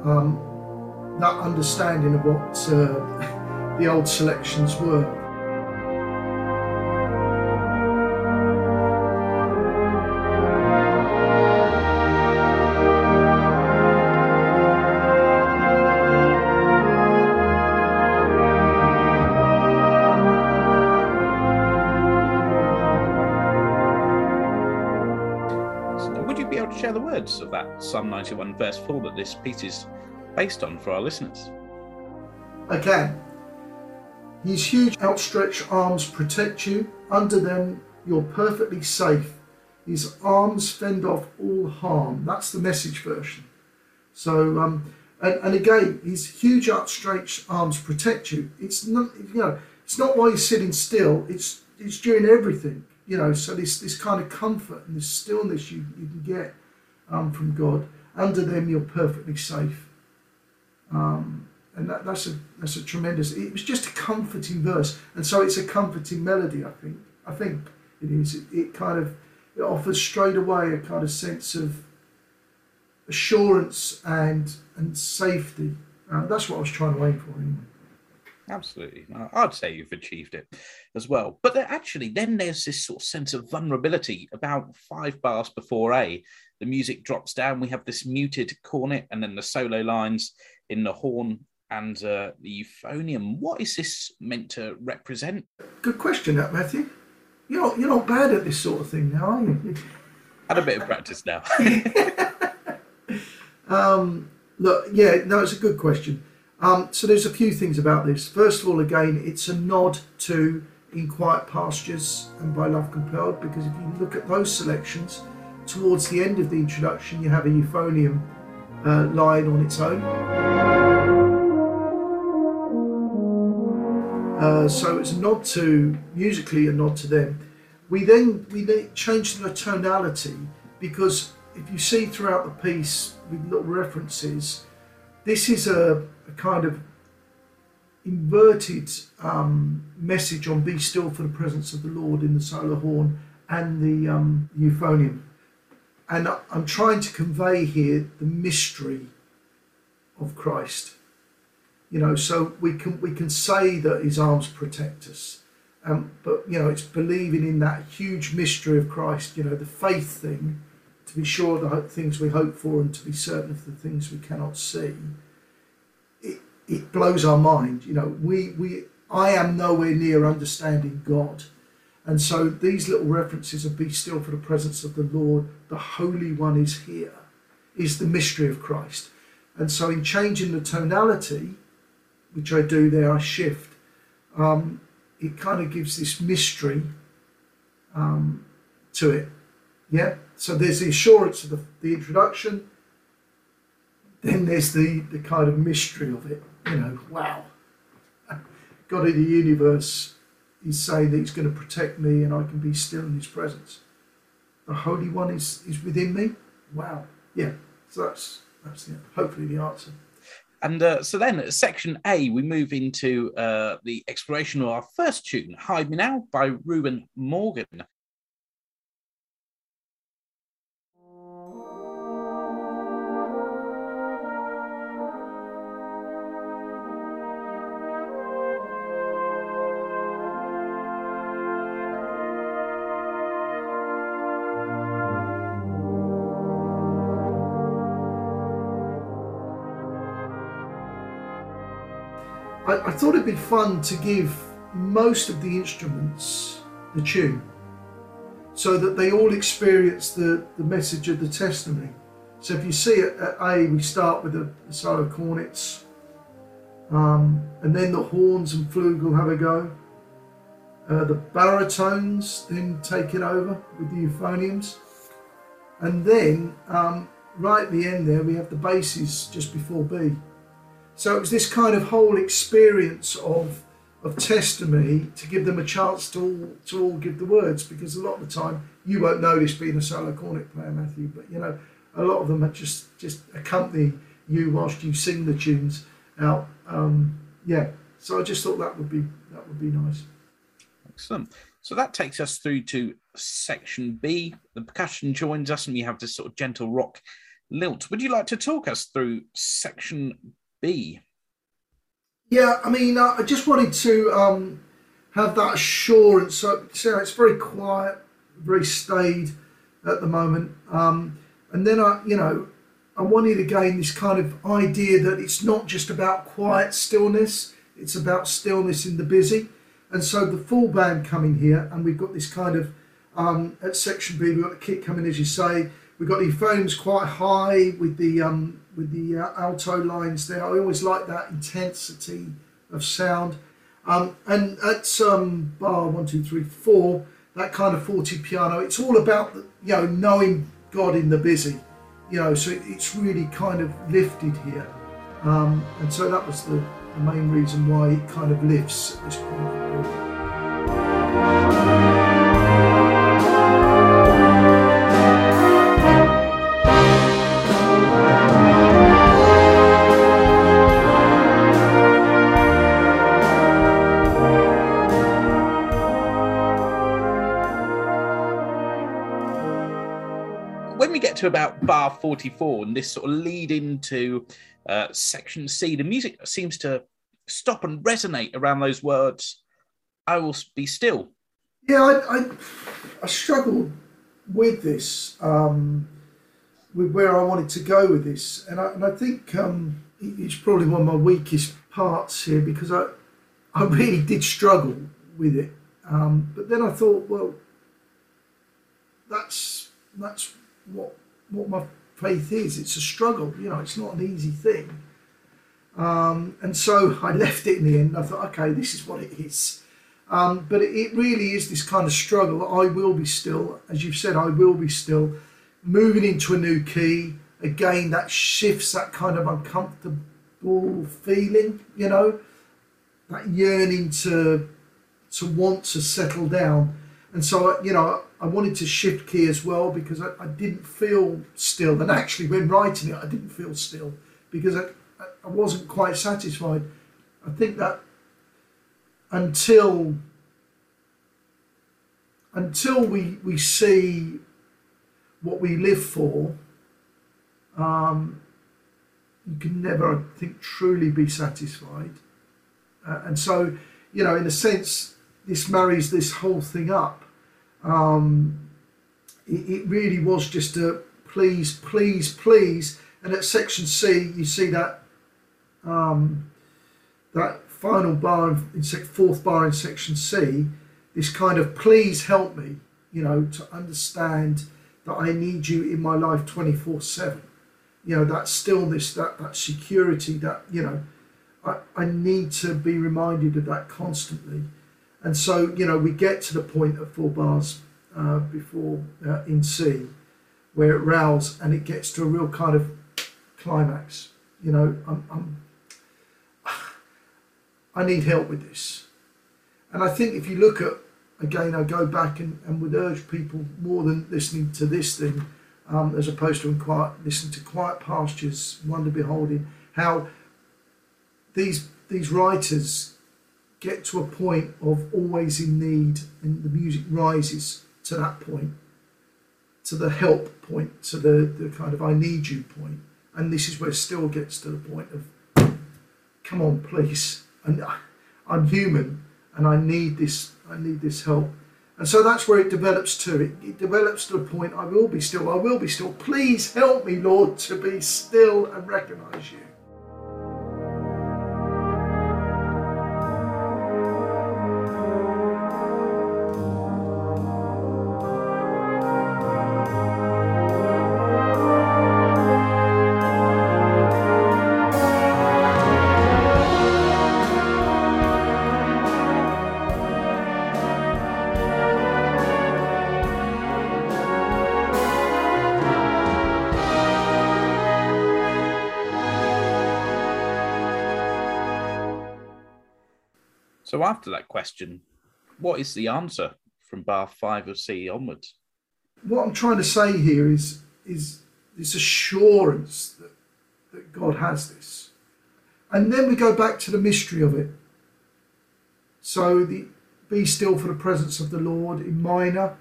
um, that understanding of what uh, the old selections were. Words of that Psalm 91 verse 4 that this piece is based on for our listeners? Again, his huge outstretched arms protect you. Under them, you're perfectly safe. His arms fend off all harm. That's the message version. So, um, and, and again, his huge outstretched arms protect you. It's not, you know, it's not while you're sitting still. It's it's during everything. You know, so this this kind of comfort and this stillness you, you can get from God. Under them, you're perfectly safe. Um, and that, that's a that's a tremendous. It was just a comforting verse, and so it's a comforting melody. I think. I think it is. It, it kind of it offers straight away a kind of sense of assurance and and safety. Uh, that's what I was trying to aim for anyway. Absolutely. I'd say you've achieved it as well. But actually, then there's this sort of sense of vulnerability about five bars before A. The music drops down. We have this muted cornet and then the solo lines in the horn and uh, the euphonium. What is this meant to represent? Good question, that Matthew. You're not, you're not bad at this sort of thing now, are you? Had a bit of practice now. um, look, yeah, no, it's a good question. Um, so there's a few things about this. First of all, again, it's a nod to In Quiet Pastures and By Love Compelled, because if you look at those selections, towards the end of the introduction, you have a euphonium uh, line on its own. Uh, so it's a nod to musically a nod to them. We then we change the tonality because if you see throughout the piece with little references, this is a, a kind of inverted um, message on "Be still for the presence of the Lord" in the solo horn and the um, euphonium, and I'm trying to convey here the mystery of Christ you know, so we can we can say that his arms protect us, um, but you know, it's believing in that huge mystery of Christ. You know, the faith thing, to be sure of the things we hope for and to be certain of the things we cannot see. It it blows our mind. You know, we we I am nowhere near understanding God. And so these little references of be still for the presence of the Lord, the Holy One is here, is the mystery of Christ. And so in changing the tonality, which I do there, I shift. Um, it kind of gives this mystery um, to it. Yeah. So there's the assurance of the, the introduction. Then there's the, the kind of mystery of it. You know, wow. God in the universe is saying that He's going to protect me and I can be still in His presence. The Holy One is, is within me. Wow. Yeah. So that's that's the, hopefully the answer. And uh, so then, section A, we move into uh, the exploration of our first tune, Hide Me Now by Reuben Morgan. Thought it'd be fun to give most of the instruments the tune so that they all experience the, the message of the testimony. So if you see it at A, we start with the, the solo cornets, um, and then the horns and flugel have a go. Uh, the baritones then take it over with the euphoniums. And then, um, right at the end there, we have the basses just before B. So it was this kind of whole experience of of testimony to give them a chance to all to all give the words because a lot of the time you won't notice being a solo cornet player, Matthew, but you know a lot of them are just just accompany you whilst you sing the tunes out. Um, yeah, so I just thought that would be that would be nice. Excellent. So that takes us through to section B. The percussion joins us, and we have this sort of gentle rock lilt. Would you like to talk us through section Yeah, I mean, uh, I just wanted to um, have that assurance. So, so, it's very quiet, very staid at the moment. Um, and then I, you know, I wanted again this kind of idea that it's not just about quiet stillness; it's about stillness in the busy. And so the full band coming here, and we've got this kind of um, at section B, we've got the kick coming, as you say. We've got the phones quite high with the um, with the uh, alto lines there. I always like that intensity of sound. Um, and at um, bar one, two, three, four, that kind of forte piano, it's all about you know knowing God in the busy, you know. So it's really kind of lifted here, um, and so that was the, the main reason why it kind of lifts at this point. To about bar 44 and this sort of lead into uh, section C, the music seems to stop and resonate around those words, I will be still. Yeah, I, I, I struggled with this, um, with where I wanted to go with this. And I, and I think um, it's probably one of my weakest parts here because I, I really did struggle with it. Um, but then I thought, well, that's that's what what my faith is. It's a struggle, you know, it's not an easy thing. Um, and so I left it in the end. I thought, okay, this is what it is. Um, but it, it, really is this kind of struggle. I will be still, as you've said, I will be still moving into a new key. Again, that shifts that kind of uncomfortable feeling, you know, that yearning to to want to settle down. And so, you know, I wanted to shift key as well because I, I, didn't feel still. And actually, when writing it, I didn't feel still because I, I wasn't quite satisfied. I think that until until we, we see what we live for, um, you can never, I think, truly be satisfied. Uh, and so, you know, in a sense, this marries this whole thing up um, it, it, really was just a please, please, please. And at section C, you see that um, that final bar in fourth bar in section C, this kind of please help me, you know, to understand that I need you in my life 24 7. You know, that stillness, that, that security, that, you know, I, I need to be reminded of that constantly. And so, you know, we get to the point of four bars uh, before uh, in C, where it rows and it gets to a real kind of climax. You know, I'm, I'm I need help with this. And I think if you look at, again, I go back and, and would urge people more than listening to this thing, um, as opposed to quiet, listening to Quiet Pastures, Wonder Beholding, how these these writers get to a point of always in need and the music rises to that point, to the help point, to the, the kind of I need you point. And this is where still gets to the point of, come on, please. And I'm human and I need this, I need this help. And so that's where it develops to. It, it develops to the point I will be still, I will be still. Please help me, Lord, to be still and recognize you. After that question, what is the answer from bar five of C onwards? What I'm trying to say here is is this assurance that, that God has this. And then we go back to the mystery of it. So the be still for the presence of the Lord in minor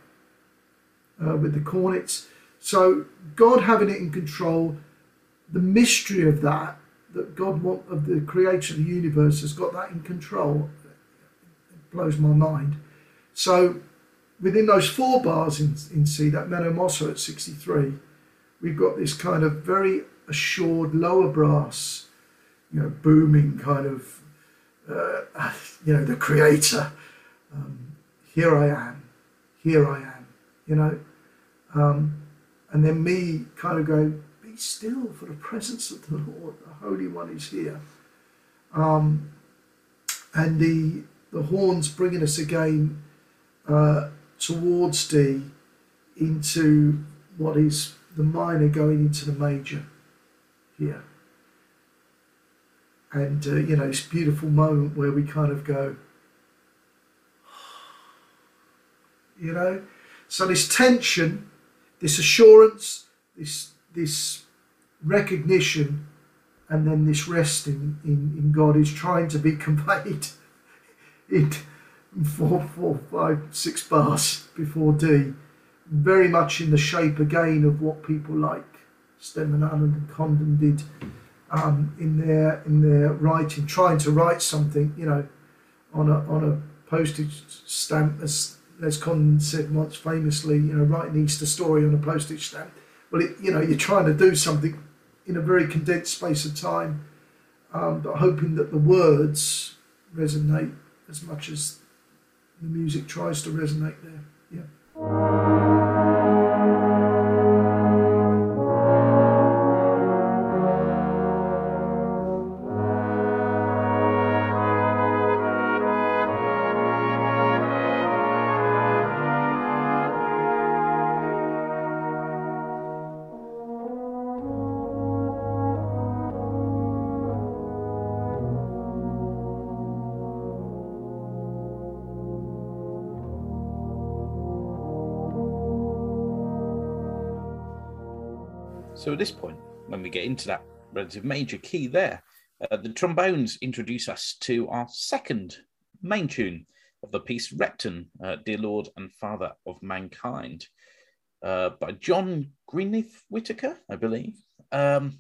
uh, with the cornets. So God having it in control, the mystery of that, that God want of the creator of the universe has got that in control blows my mind. So within those four bars in, in C, that Meno Mosso at 63, we've got this kind of very assured lower brass, you know, booming kind of, uh, you know, the creator. Um, here I am, here I am, you know. Um, and then me kind of going, be still for the presence of the Lord, the Holy One is here. Um, and the the horns bringing us again uh, towards D into what is the minor going into the major here. And uh, you know, this beautiful moment where we kind of go, you know, so this tension, this assurance, this this recognition, and then this resting in, in God is trying to be conveyed four, four, five, six bars before D, very much in the shape again of what people like Steadman-Allen and Condon did um, in their in their writing, trying to write something, you know, on a on a postage stamp, as Les Condon said once famously, you know, writing the Easter story on a postage stamp. Well, it, you know, you're trying to do something in a very condensed space of time, um, but hoping that the words resonate as much as the music tries to resonate there. So at this point, when we get into that relative major key there, uh, the trombones introduce us to our second main tune of the piece, Repton, uh, Dear Lord and Father of Mankind, uh, by John Greenleaf Whitaker, I believe. Um,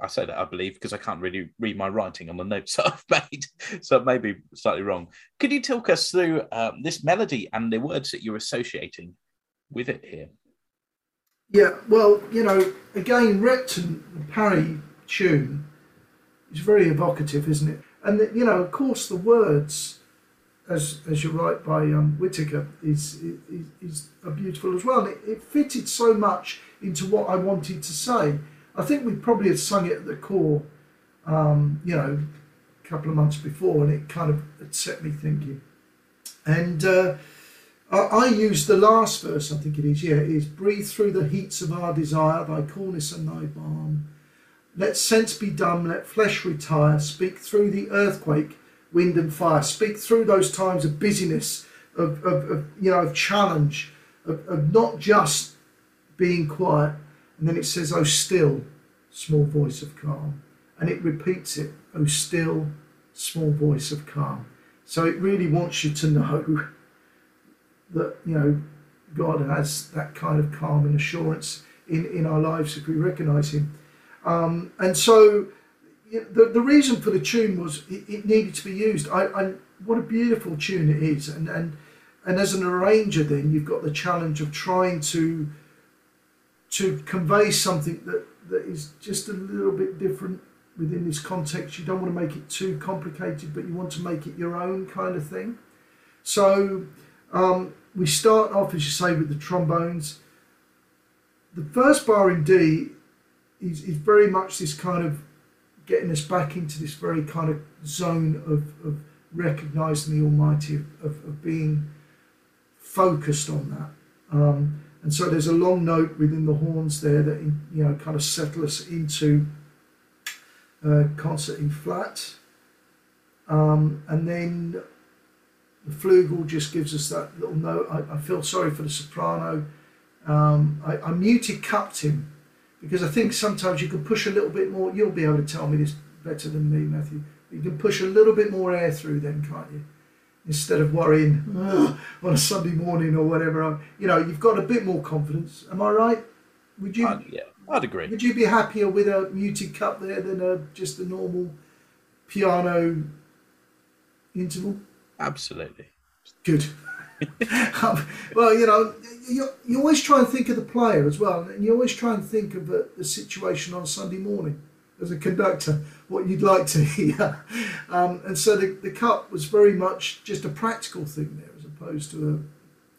I say that I believe because I can't really read my writing on the notes that I've made, so it may be slightly wrong. Could you talk us through um, this melody and the words that you're associating with it here? Yeah, well, you know, again, Repton, the Parry tune is very evocative, isn't it? And, the, you know, of course, the words, as as you write by um, Whitaker, is, is, is are beautiful as well. It, it fitted so much into what I wanted to say. I think we probably had sung it at the corps, um, you know, a couple of months before, and it kind of set me thinking. And uh, I, use the last verse, I think it is, yeah, it is breathe through the heats of our desire, thy coolness and thy balm. Let sense be dumb, let flesh retire, speak through the earthquake, wind and fire, speak through those times of busyness, of, of, of you know, of challenge, of, of not just being quiet. And then it says, Oh, still, small voice of calm. And it repeats it, Oh, still, small voice of calm. So it really wants you to know that you know God has that kind of calm and assurance in, in our lives if we recognize Him. Um, and so the, the reason for the tune was it, it needed to be used. I, I, what a beautiful tune it is. And, and, and as an arranger, then you've got the challenge of trying to to convey something that, that is just a little bit different within this context. You don't want to make it too complicated, but you want to make it your own kind of thing. So um, we start off, as you say, with the trombones. The first bar in D is, is very much this kind of getting us back into this very kind of zone of, of recognizing the Almighty, of, of, of being focused on that. Um, and so there's a long note within the horns there that you know kind of settle us into uh, concert in flat. Um, and then the flugel just gives us that little note. I, I feel sorry for the soprano. Um, I, I muted cupped him because I think sometimes you can push a little bit more. You'll be able to tell me this better than me, Matthew. You can push a little bit more air through then, can't you? Instead of worrying on a Sunday morning or whatever. You know, you've got a bit more confidence. Am I right? Would you? Uh, yeah, I'd agree. Would you be happier with a muted cup there than a, just a normal piano interval? Absolutely. Good. um, well, you know, you, you always try and think of the player as well, and you always try and think of the, the situation on Sunday morning as a conductor, what you'd like to hear. Um, and so the, the cup was very much just a practical thing there as opposed to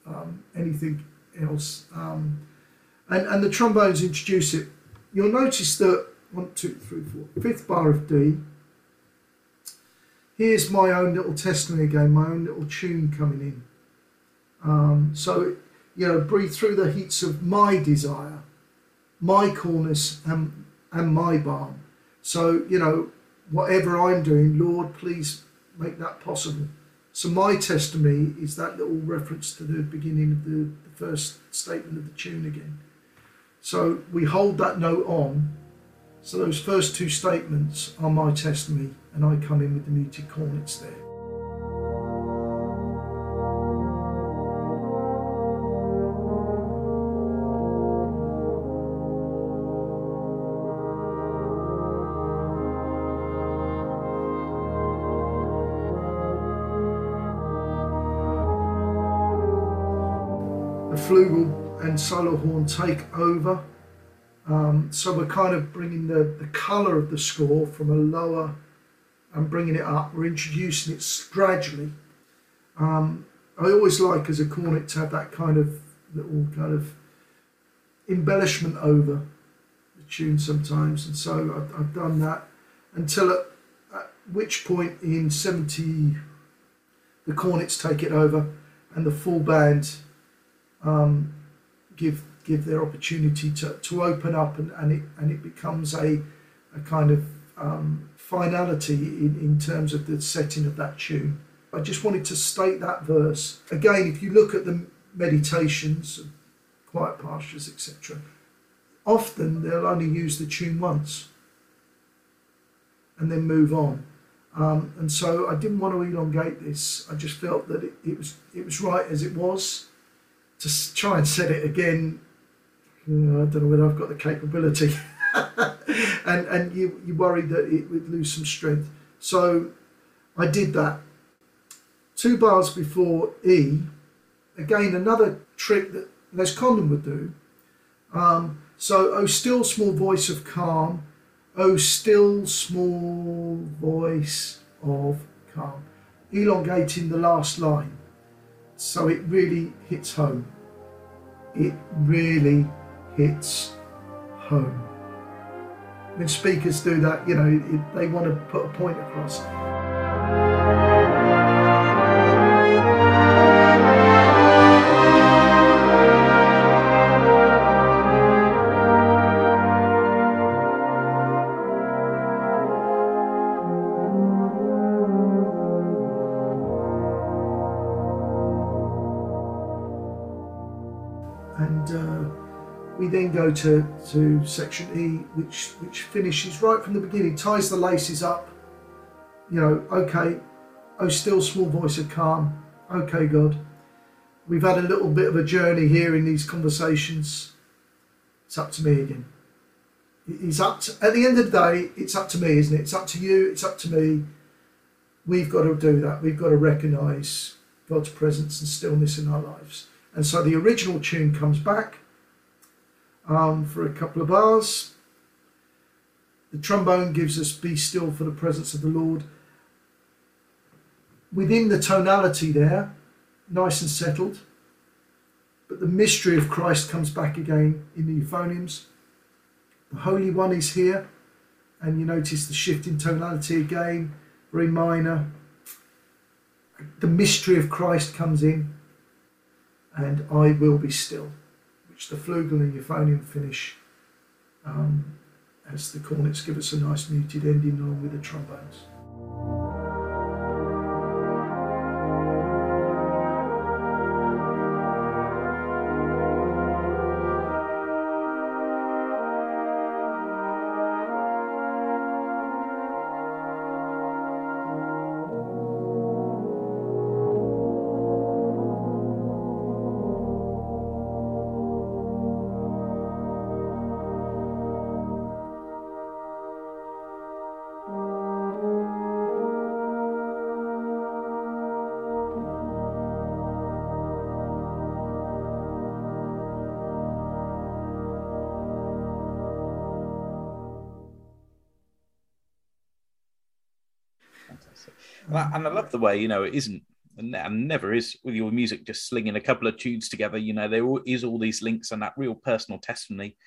a, um, anything else. Um, and, and the trombones introduce it. You'll notice that one, two, three, four, fifth bar of D here's my own little testimony again, my own little tune coming in. Um, so, you know, breathe through the heats of my desire, my coolness, and, and my balm. So, you know, whatever I'm doing, Lord, please make that possible. So, my testimony is that little reference to the beginning of the, the first statement of the tune again. So, we hold that note on. So, those first two statements are my testimony, and I come in with the muted cornets there. The flugel and solo horn take over. Um, so we're kind of bringing the, the colour of the score from a lower and bringing it up. We're introducing it gradually. Um, I always like as a cornet to have that kind of little kind of embellishment over the tune sometimes, and so I've, I've done that until at, at which point in 70 the cornets take it over and the full band um, give give their opportunity to, to open up and, and it and it becomes a, a kind of um, finality in, in terms of the setting of that tune. I just wanted to state that verse. Again, if you look at the meditations, quiet pastures, etc., often they'll only use the tune once and then move on. Um, and so I didn't want to elongate this. I just felt that it, it was it was right as it was to try and set it again, I don't know whether I've got the capability. and and you, you worried that it would lose some strength. So I did that. Two bars before E, again, another trick that Les Condon would do. Um, so, oh, still small voice of calm. Oh, still small voice of calm. Elongating the last line. So it really hits home it really hits home. When speakers do that, you know, it, they want to put a point across. Then go to, to section E, which which finishes right from the beginning, ties the laces up. You know, okay, oh, still small voice of calm. Okay, God, we've had a little bit of a journey here in these conversations. It's up to me again. It's up to, at the end of the day, it's up to me, isn't it? It's up to you. It's up to me. We've got to do that. We've got to recognise God's presence and stillness in our lives. And so the original tune comes back um, for a couple of bars. The trombone gives us Be Still for the Presence of the Lord. Within the tonality there, nice and settled, but the mystery of Christ comes back again in the euphoniums. The Holy One is here, and you notice the shift in tonality again, very minor. The mystery of Christ comes in, and I will be still the flugel and euphonium finish um, as the cornets give us a nice muted ending along with the trombones. And I love the way you know it isn't and never is with your music just slinging a couple of tunes together. You know there is all these links and that real personal testimony,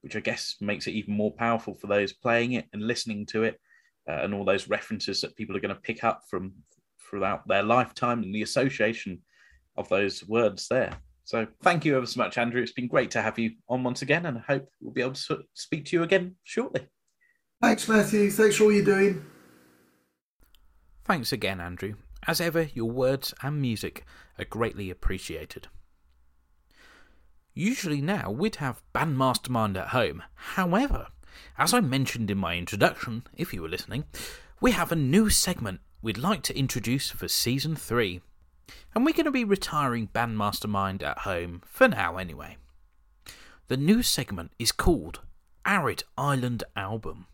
which I guess makes it even more powerful for those playing it and listening to it. uh, and all those references that people are going to pick up from throughout their lifetime and the association of those words there. So thank you ever so much, Andrew. It's been great to have you on once again, and I hope we'll be able to speak to you again shortly. Thanks, Matthew. Thanks for all you're doing. Thanks again, Andrew. As ever, your words and music are greatly appreciated. Usually now we'd have Bandmastermind at home. However, as I mentioned in my introduction, if you were listening, we have a new segment we'd like to introduce for season 3. And we're going to be retiring Bandmastermind at home for now anyway. The new segment is called Arid Island Album,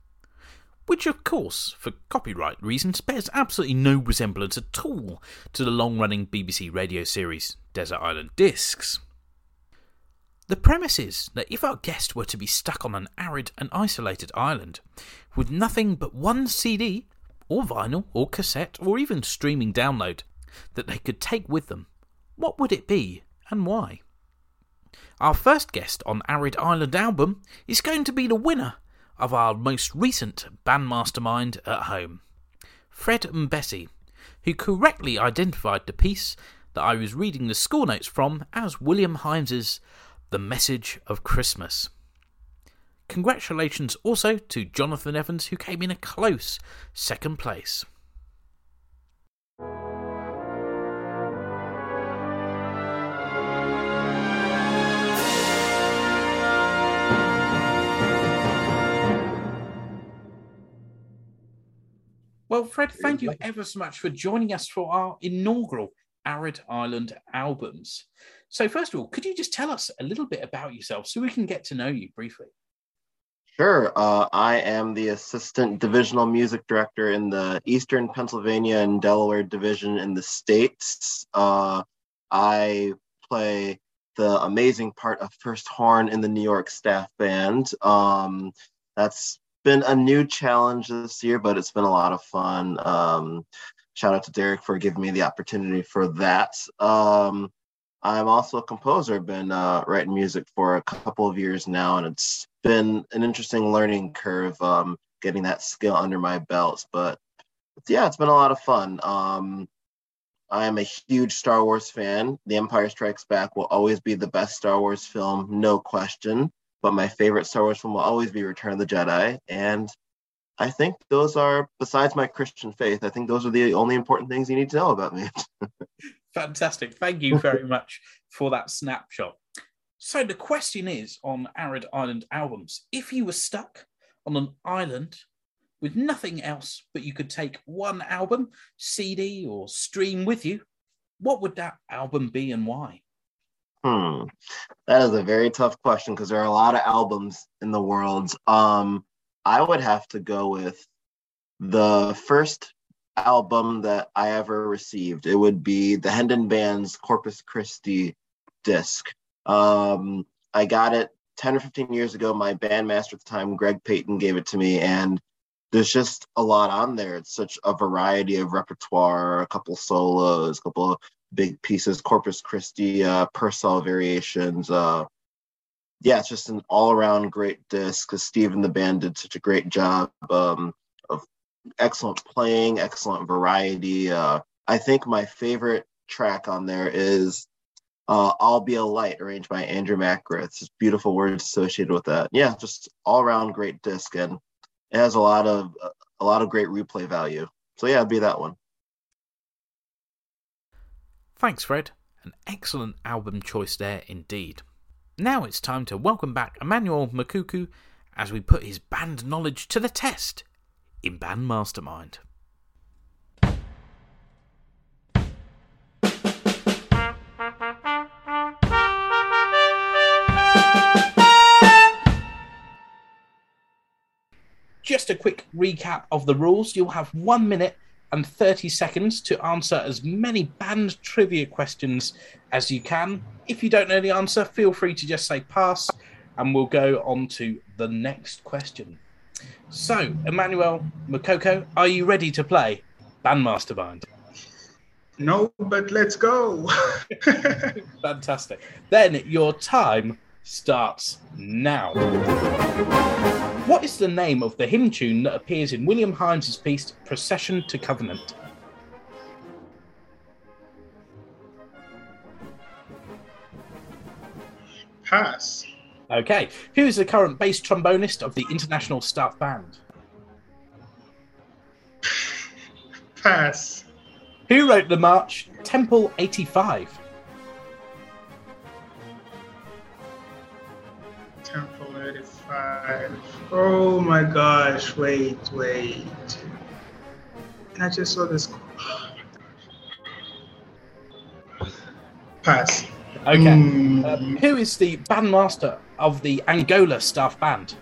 which of course, for copyright reasons, bears absolutely no resemblance at all to the long running BBC radio series Desert Island Discs. The premise is that if our guest were to be stuck on an arid and isolated island with nothing but one CD, or vinyl, or cassette, or even streaming download that they could take with them, what would it be and why? Our first guest on Arid Island album is going to be the winner of our most recent Bandmastermind at home, Fred and Bessie, who correctly identified the piece that I was reading the score notes from as William Himes's the Message of Christmas. Congratulations also to Jonathan Evans, who came in a close second place. Well, Fred, thank you ever so much for joining us for our inaugural Arid Island albums. So, first of all, could you just tell us a little bit about yourself so we can get to know you briefly? Sure. Uh, I am the assistant divisional music director in the Eastern Pennsylvania and Delaware division in the States. Uh, I play the amazing part of first horn in the New York staff band. Um, that's been a new challenge this year, but it's been a lot of fun. Um, shout out to Derek for giving me the opportunity for that. Um, I'm also a composer, I've been uh, writing music for a couple of years now, and it's been an interesting learning curve um, getting that skill under my belt. But yeah, it's been a lot of fun. Um, I am a huge Star Wars fan. The Empire Strikes Back will always be the best Star Wars film, no question. But my favorite Star Wars film will always be Return of the Jedi. And I think those are, besides my Christian faith, I think those are the only important things you need to know about me. Fantastic. Thank you very much for that snapshot. So, the question is on Arid Island albums if you were stuck on an island with nothing else, but you could take one album, CD, or stream with you, what would that album be and why? Hmm. That is a very tough question because there are a lot of albums in the world. Um, I would have to go with the first album that I ever received. It would be the Hendon Band's Corpus Christi disc. Um, I got it 10 or 15 years ago. My bandmaster at the time, Greg Payton, gave it to me, and there's just a lot on there. It's such a variety of repertoire, a couple solos, a couple big pieces, Corpus Christi, uh, Purcell variations. Uh, yeah, it's just an all around great disc because Steve and the band did such a great job um, of excellent playing, excellent variety. Uh, I think my favorite track on there is uh, I'll Be a Light, arranged by Andrew McGrath. It's just beautiful words associated with that. Yeah, just all around great disc, and it has a lot of a lot of great replay value. So yeah, it'd be that one. Thanks, Fred. An excellent album choice there indeed. Now it's time to welcome back Emmanuel Makuku as we put his band knowledge to the test in Band Mastermind. Just a quick recap of the rules. You'll have one minute and 30 seconds to answer as many band trivia questions as you can. If you don't know the answer, feel free to just say pass and we'll go on to the next question. So, Emmanuel Makoko, are you ready to play Bandmastermind? No, but let's go. Fantastic. Then your time starts now. What is the name of the hymn tune that appears in William Himes's piece Procession to Covenant? Pass. Okay. Who is the current bass trombonist of the International Staff Band? Pass. Who wrote the march Temple 85? 85. Oh my gosh. Wait, wait. And I just saw this. Pass. Okay. Hmm. Um, who is the bandmaster of the Angola Staff Band?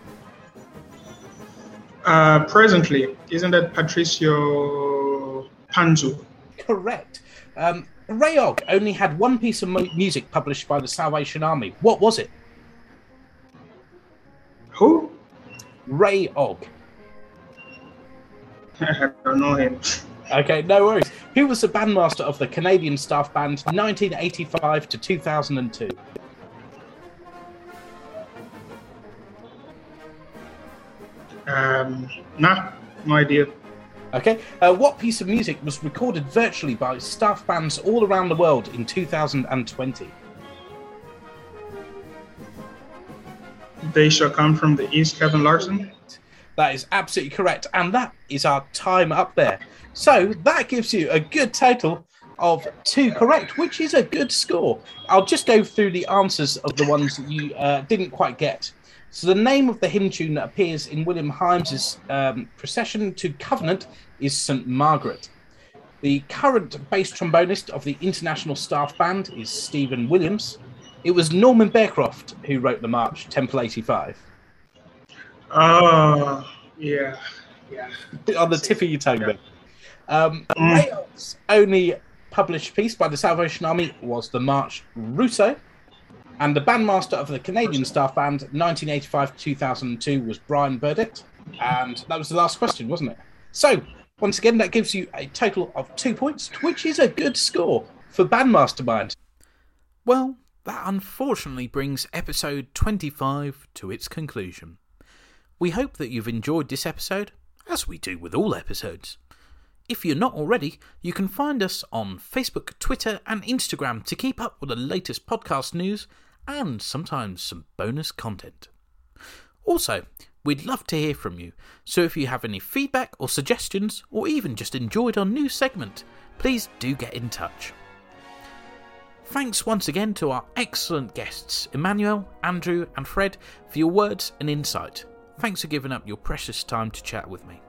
Uh, presently, isn't that Patricio Panzu? Correct. Um, Rayog only had one piece of mu- music published by the Salvation Army. What was it? Who? Rayog. I don't know him. Okay, no worries. Who was the bandmaster of the Canadian Staff Band 1985 to 2002? Um, nah, no idea. Okay, uh, what piece of music was recorded virtually by staff bands all around the world in 2020? They shall come from the east, Kevin Larsson. That is absolutely correct, and that is our time up there. So that gives you a good total of two correct, which is a good score. I'll just go through the answers of the ones that you uh, didn't quite get. So the name of the hymn tune that appears in William Himes's um, Procession to Covenant is St Margaret. The current bass trombonist of the International Staff Band is Stephen Williams. It was Norman Bearcroft who wrote the march, Temple 85. Oh, yeah, yeah. on the tip of your tongue there. Um, Mm. Rayog's only published piece by the Salvation Army was the March Rousseau, and the bandmaster of the Canadian Staff Band 1985 2002 was Brian Burditt, and that was the last question, wasn't it? So, once again, that gives you a total of two points, which is a good score for Bandmastermind. Well, that unfortunately brings episode 25 to its conclusion. We hope that you've enjoyed this episode, as we do with all episodes. If you're not already, you can find us on Facebook, Twitter, and Instagram to keep up with the latest podcast news and sometimes some bonus content. Also, we'd love to hear from you, so if you have any feedback or suggestions, or even just enjoyed our new segment, please do get in touch. Thanks once again to our excellent guests, Emmanuel, Andrew, and Fred, for your words and insight. Thanks for giving up your precious time to chat with me.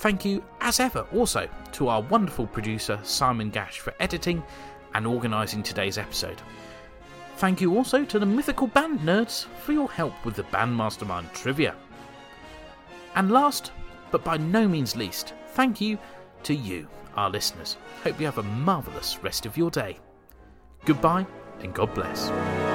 Thank you, as ever, also to our wonderful producer, Simon Gash, for editing and organising today's episode. Thank you also to the Mythical Band Nerds for your help with the Band Mastermind trivia. And last, but by no means least, thank you to you, our listeners. Hope you have a marvellous rest of your day. Goodbye and God bless.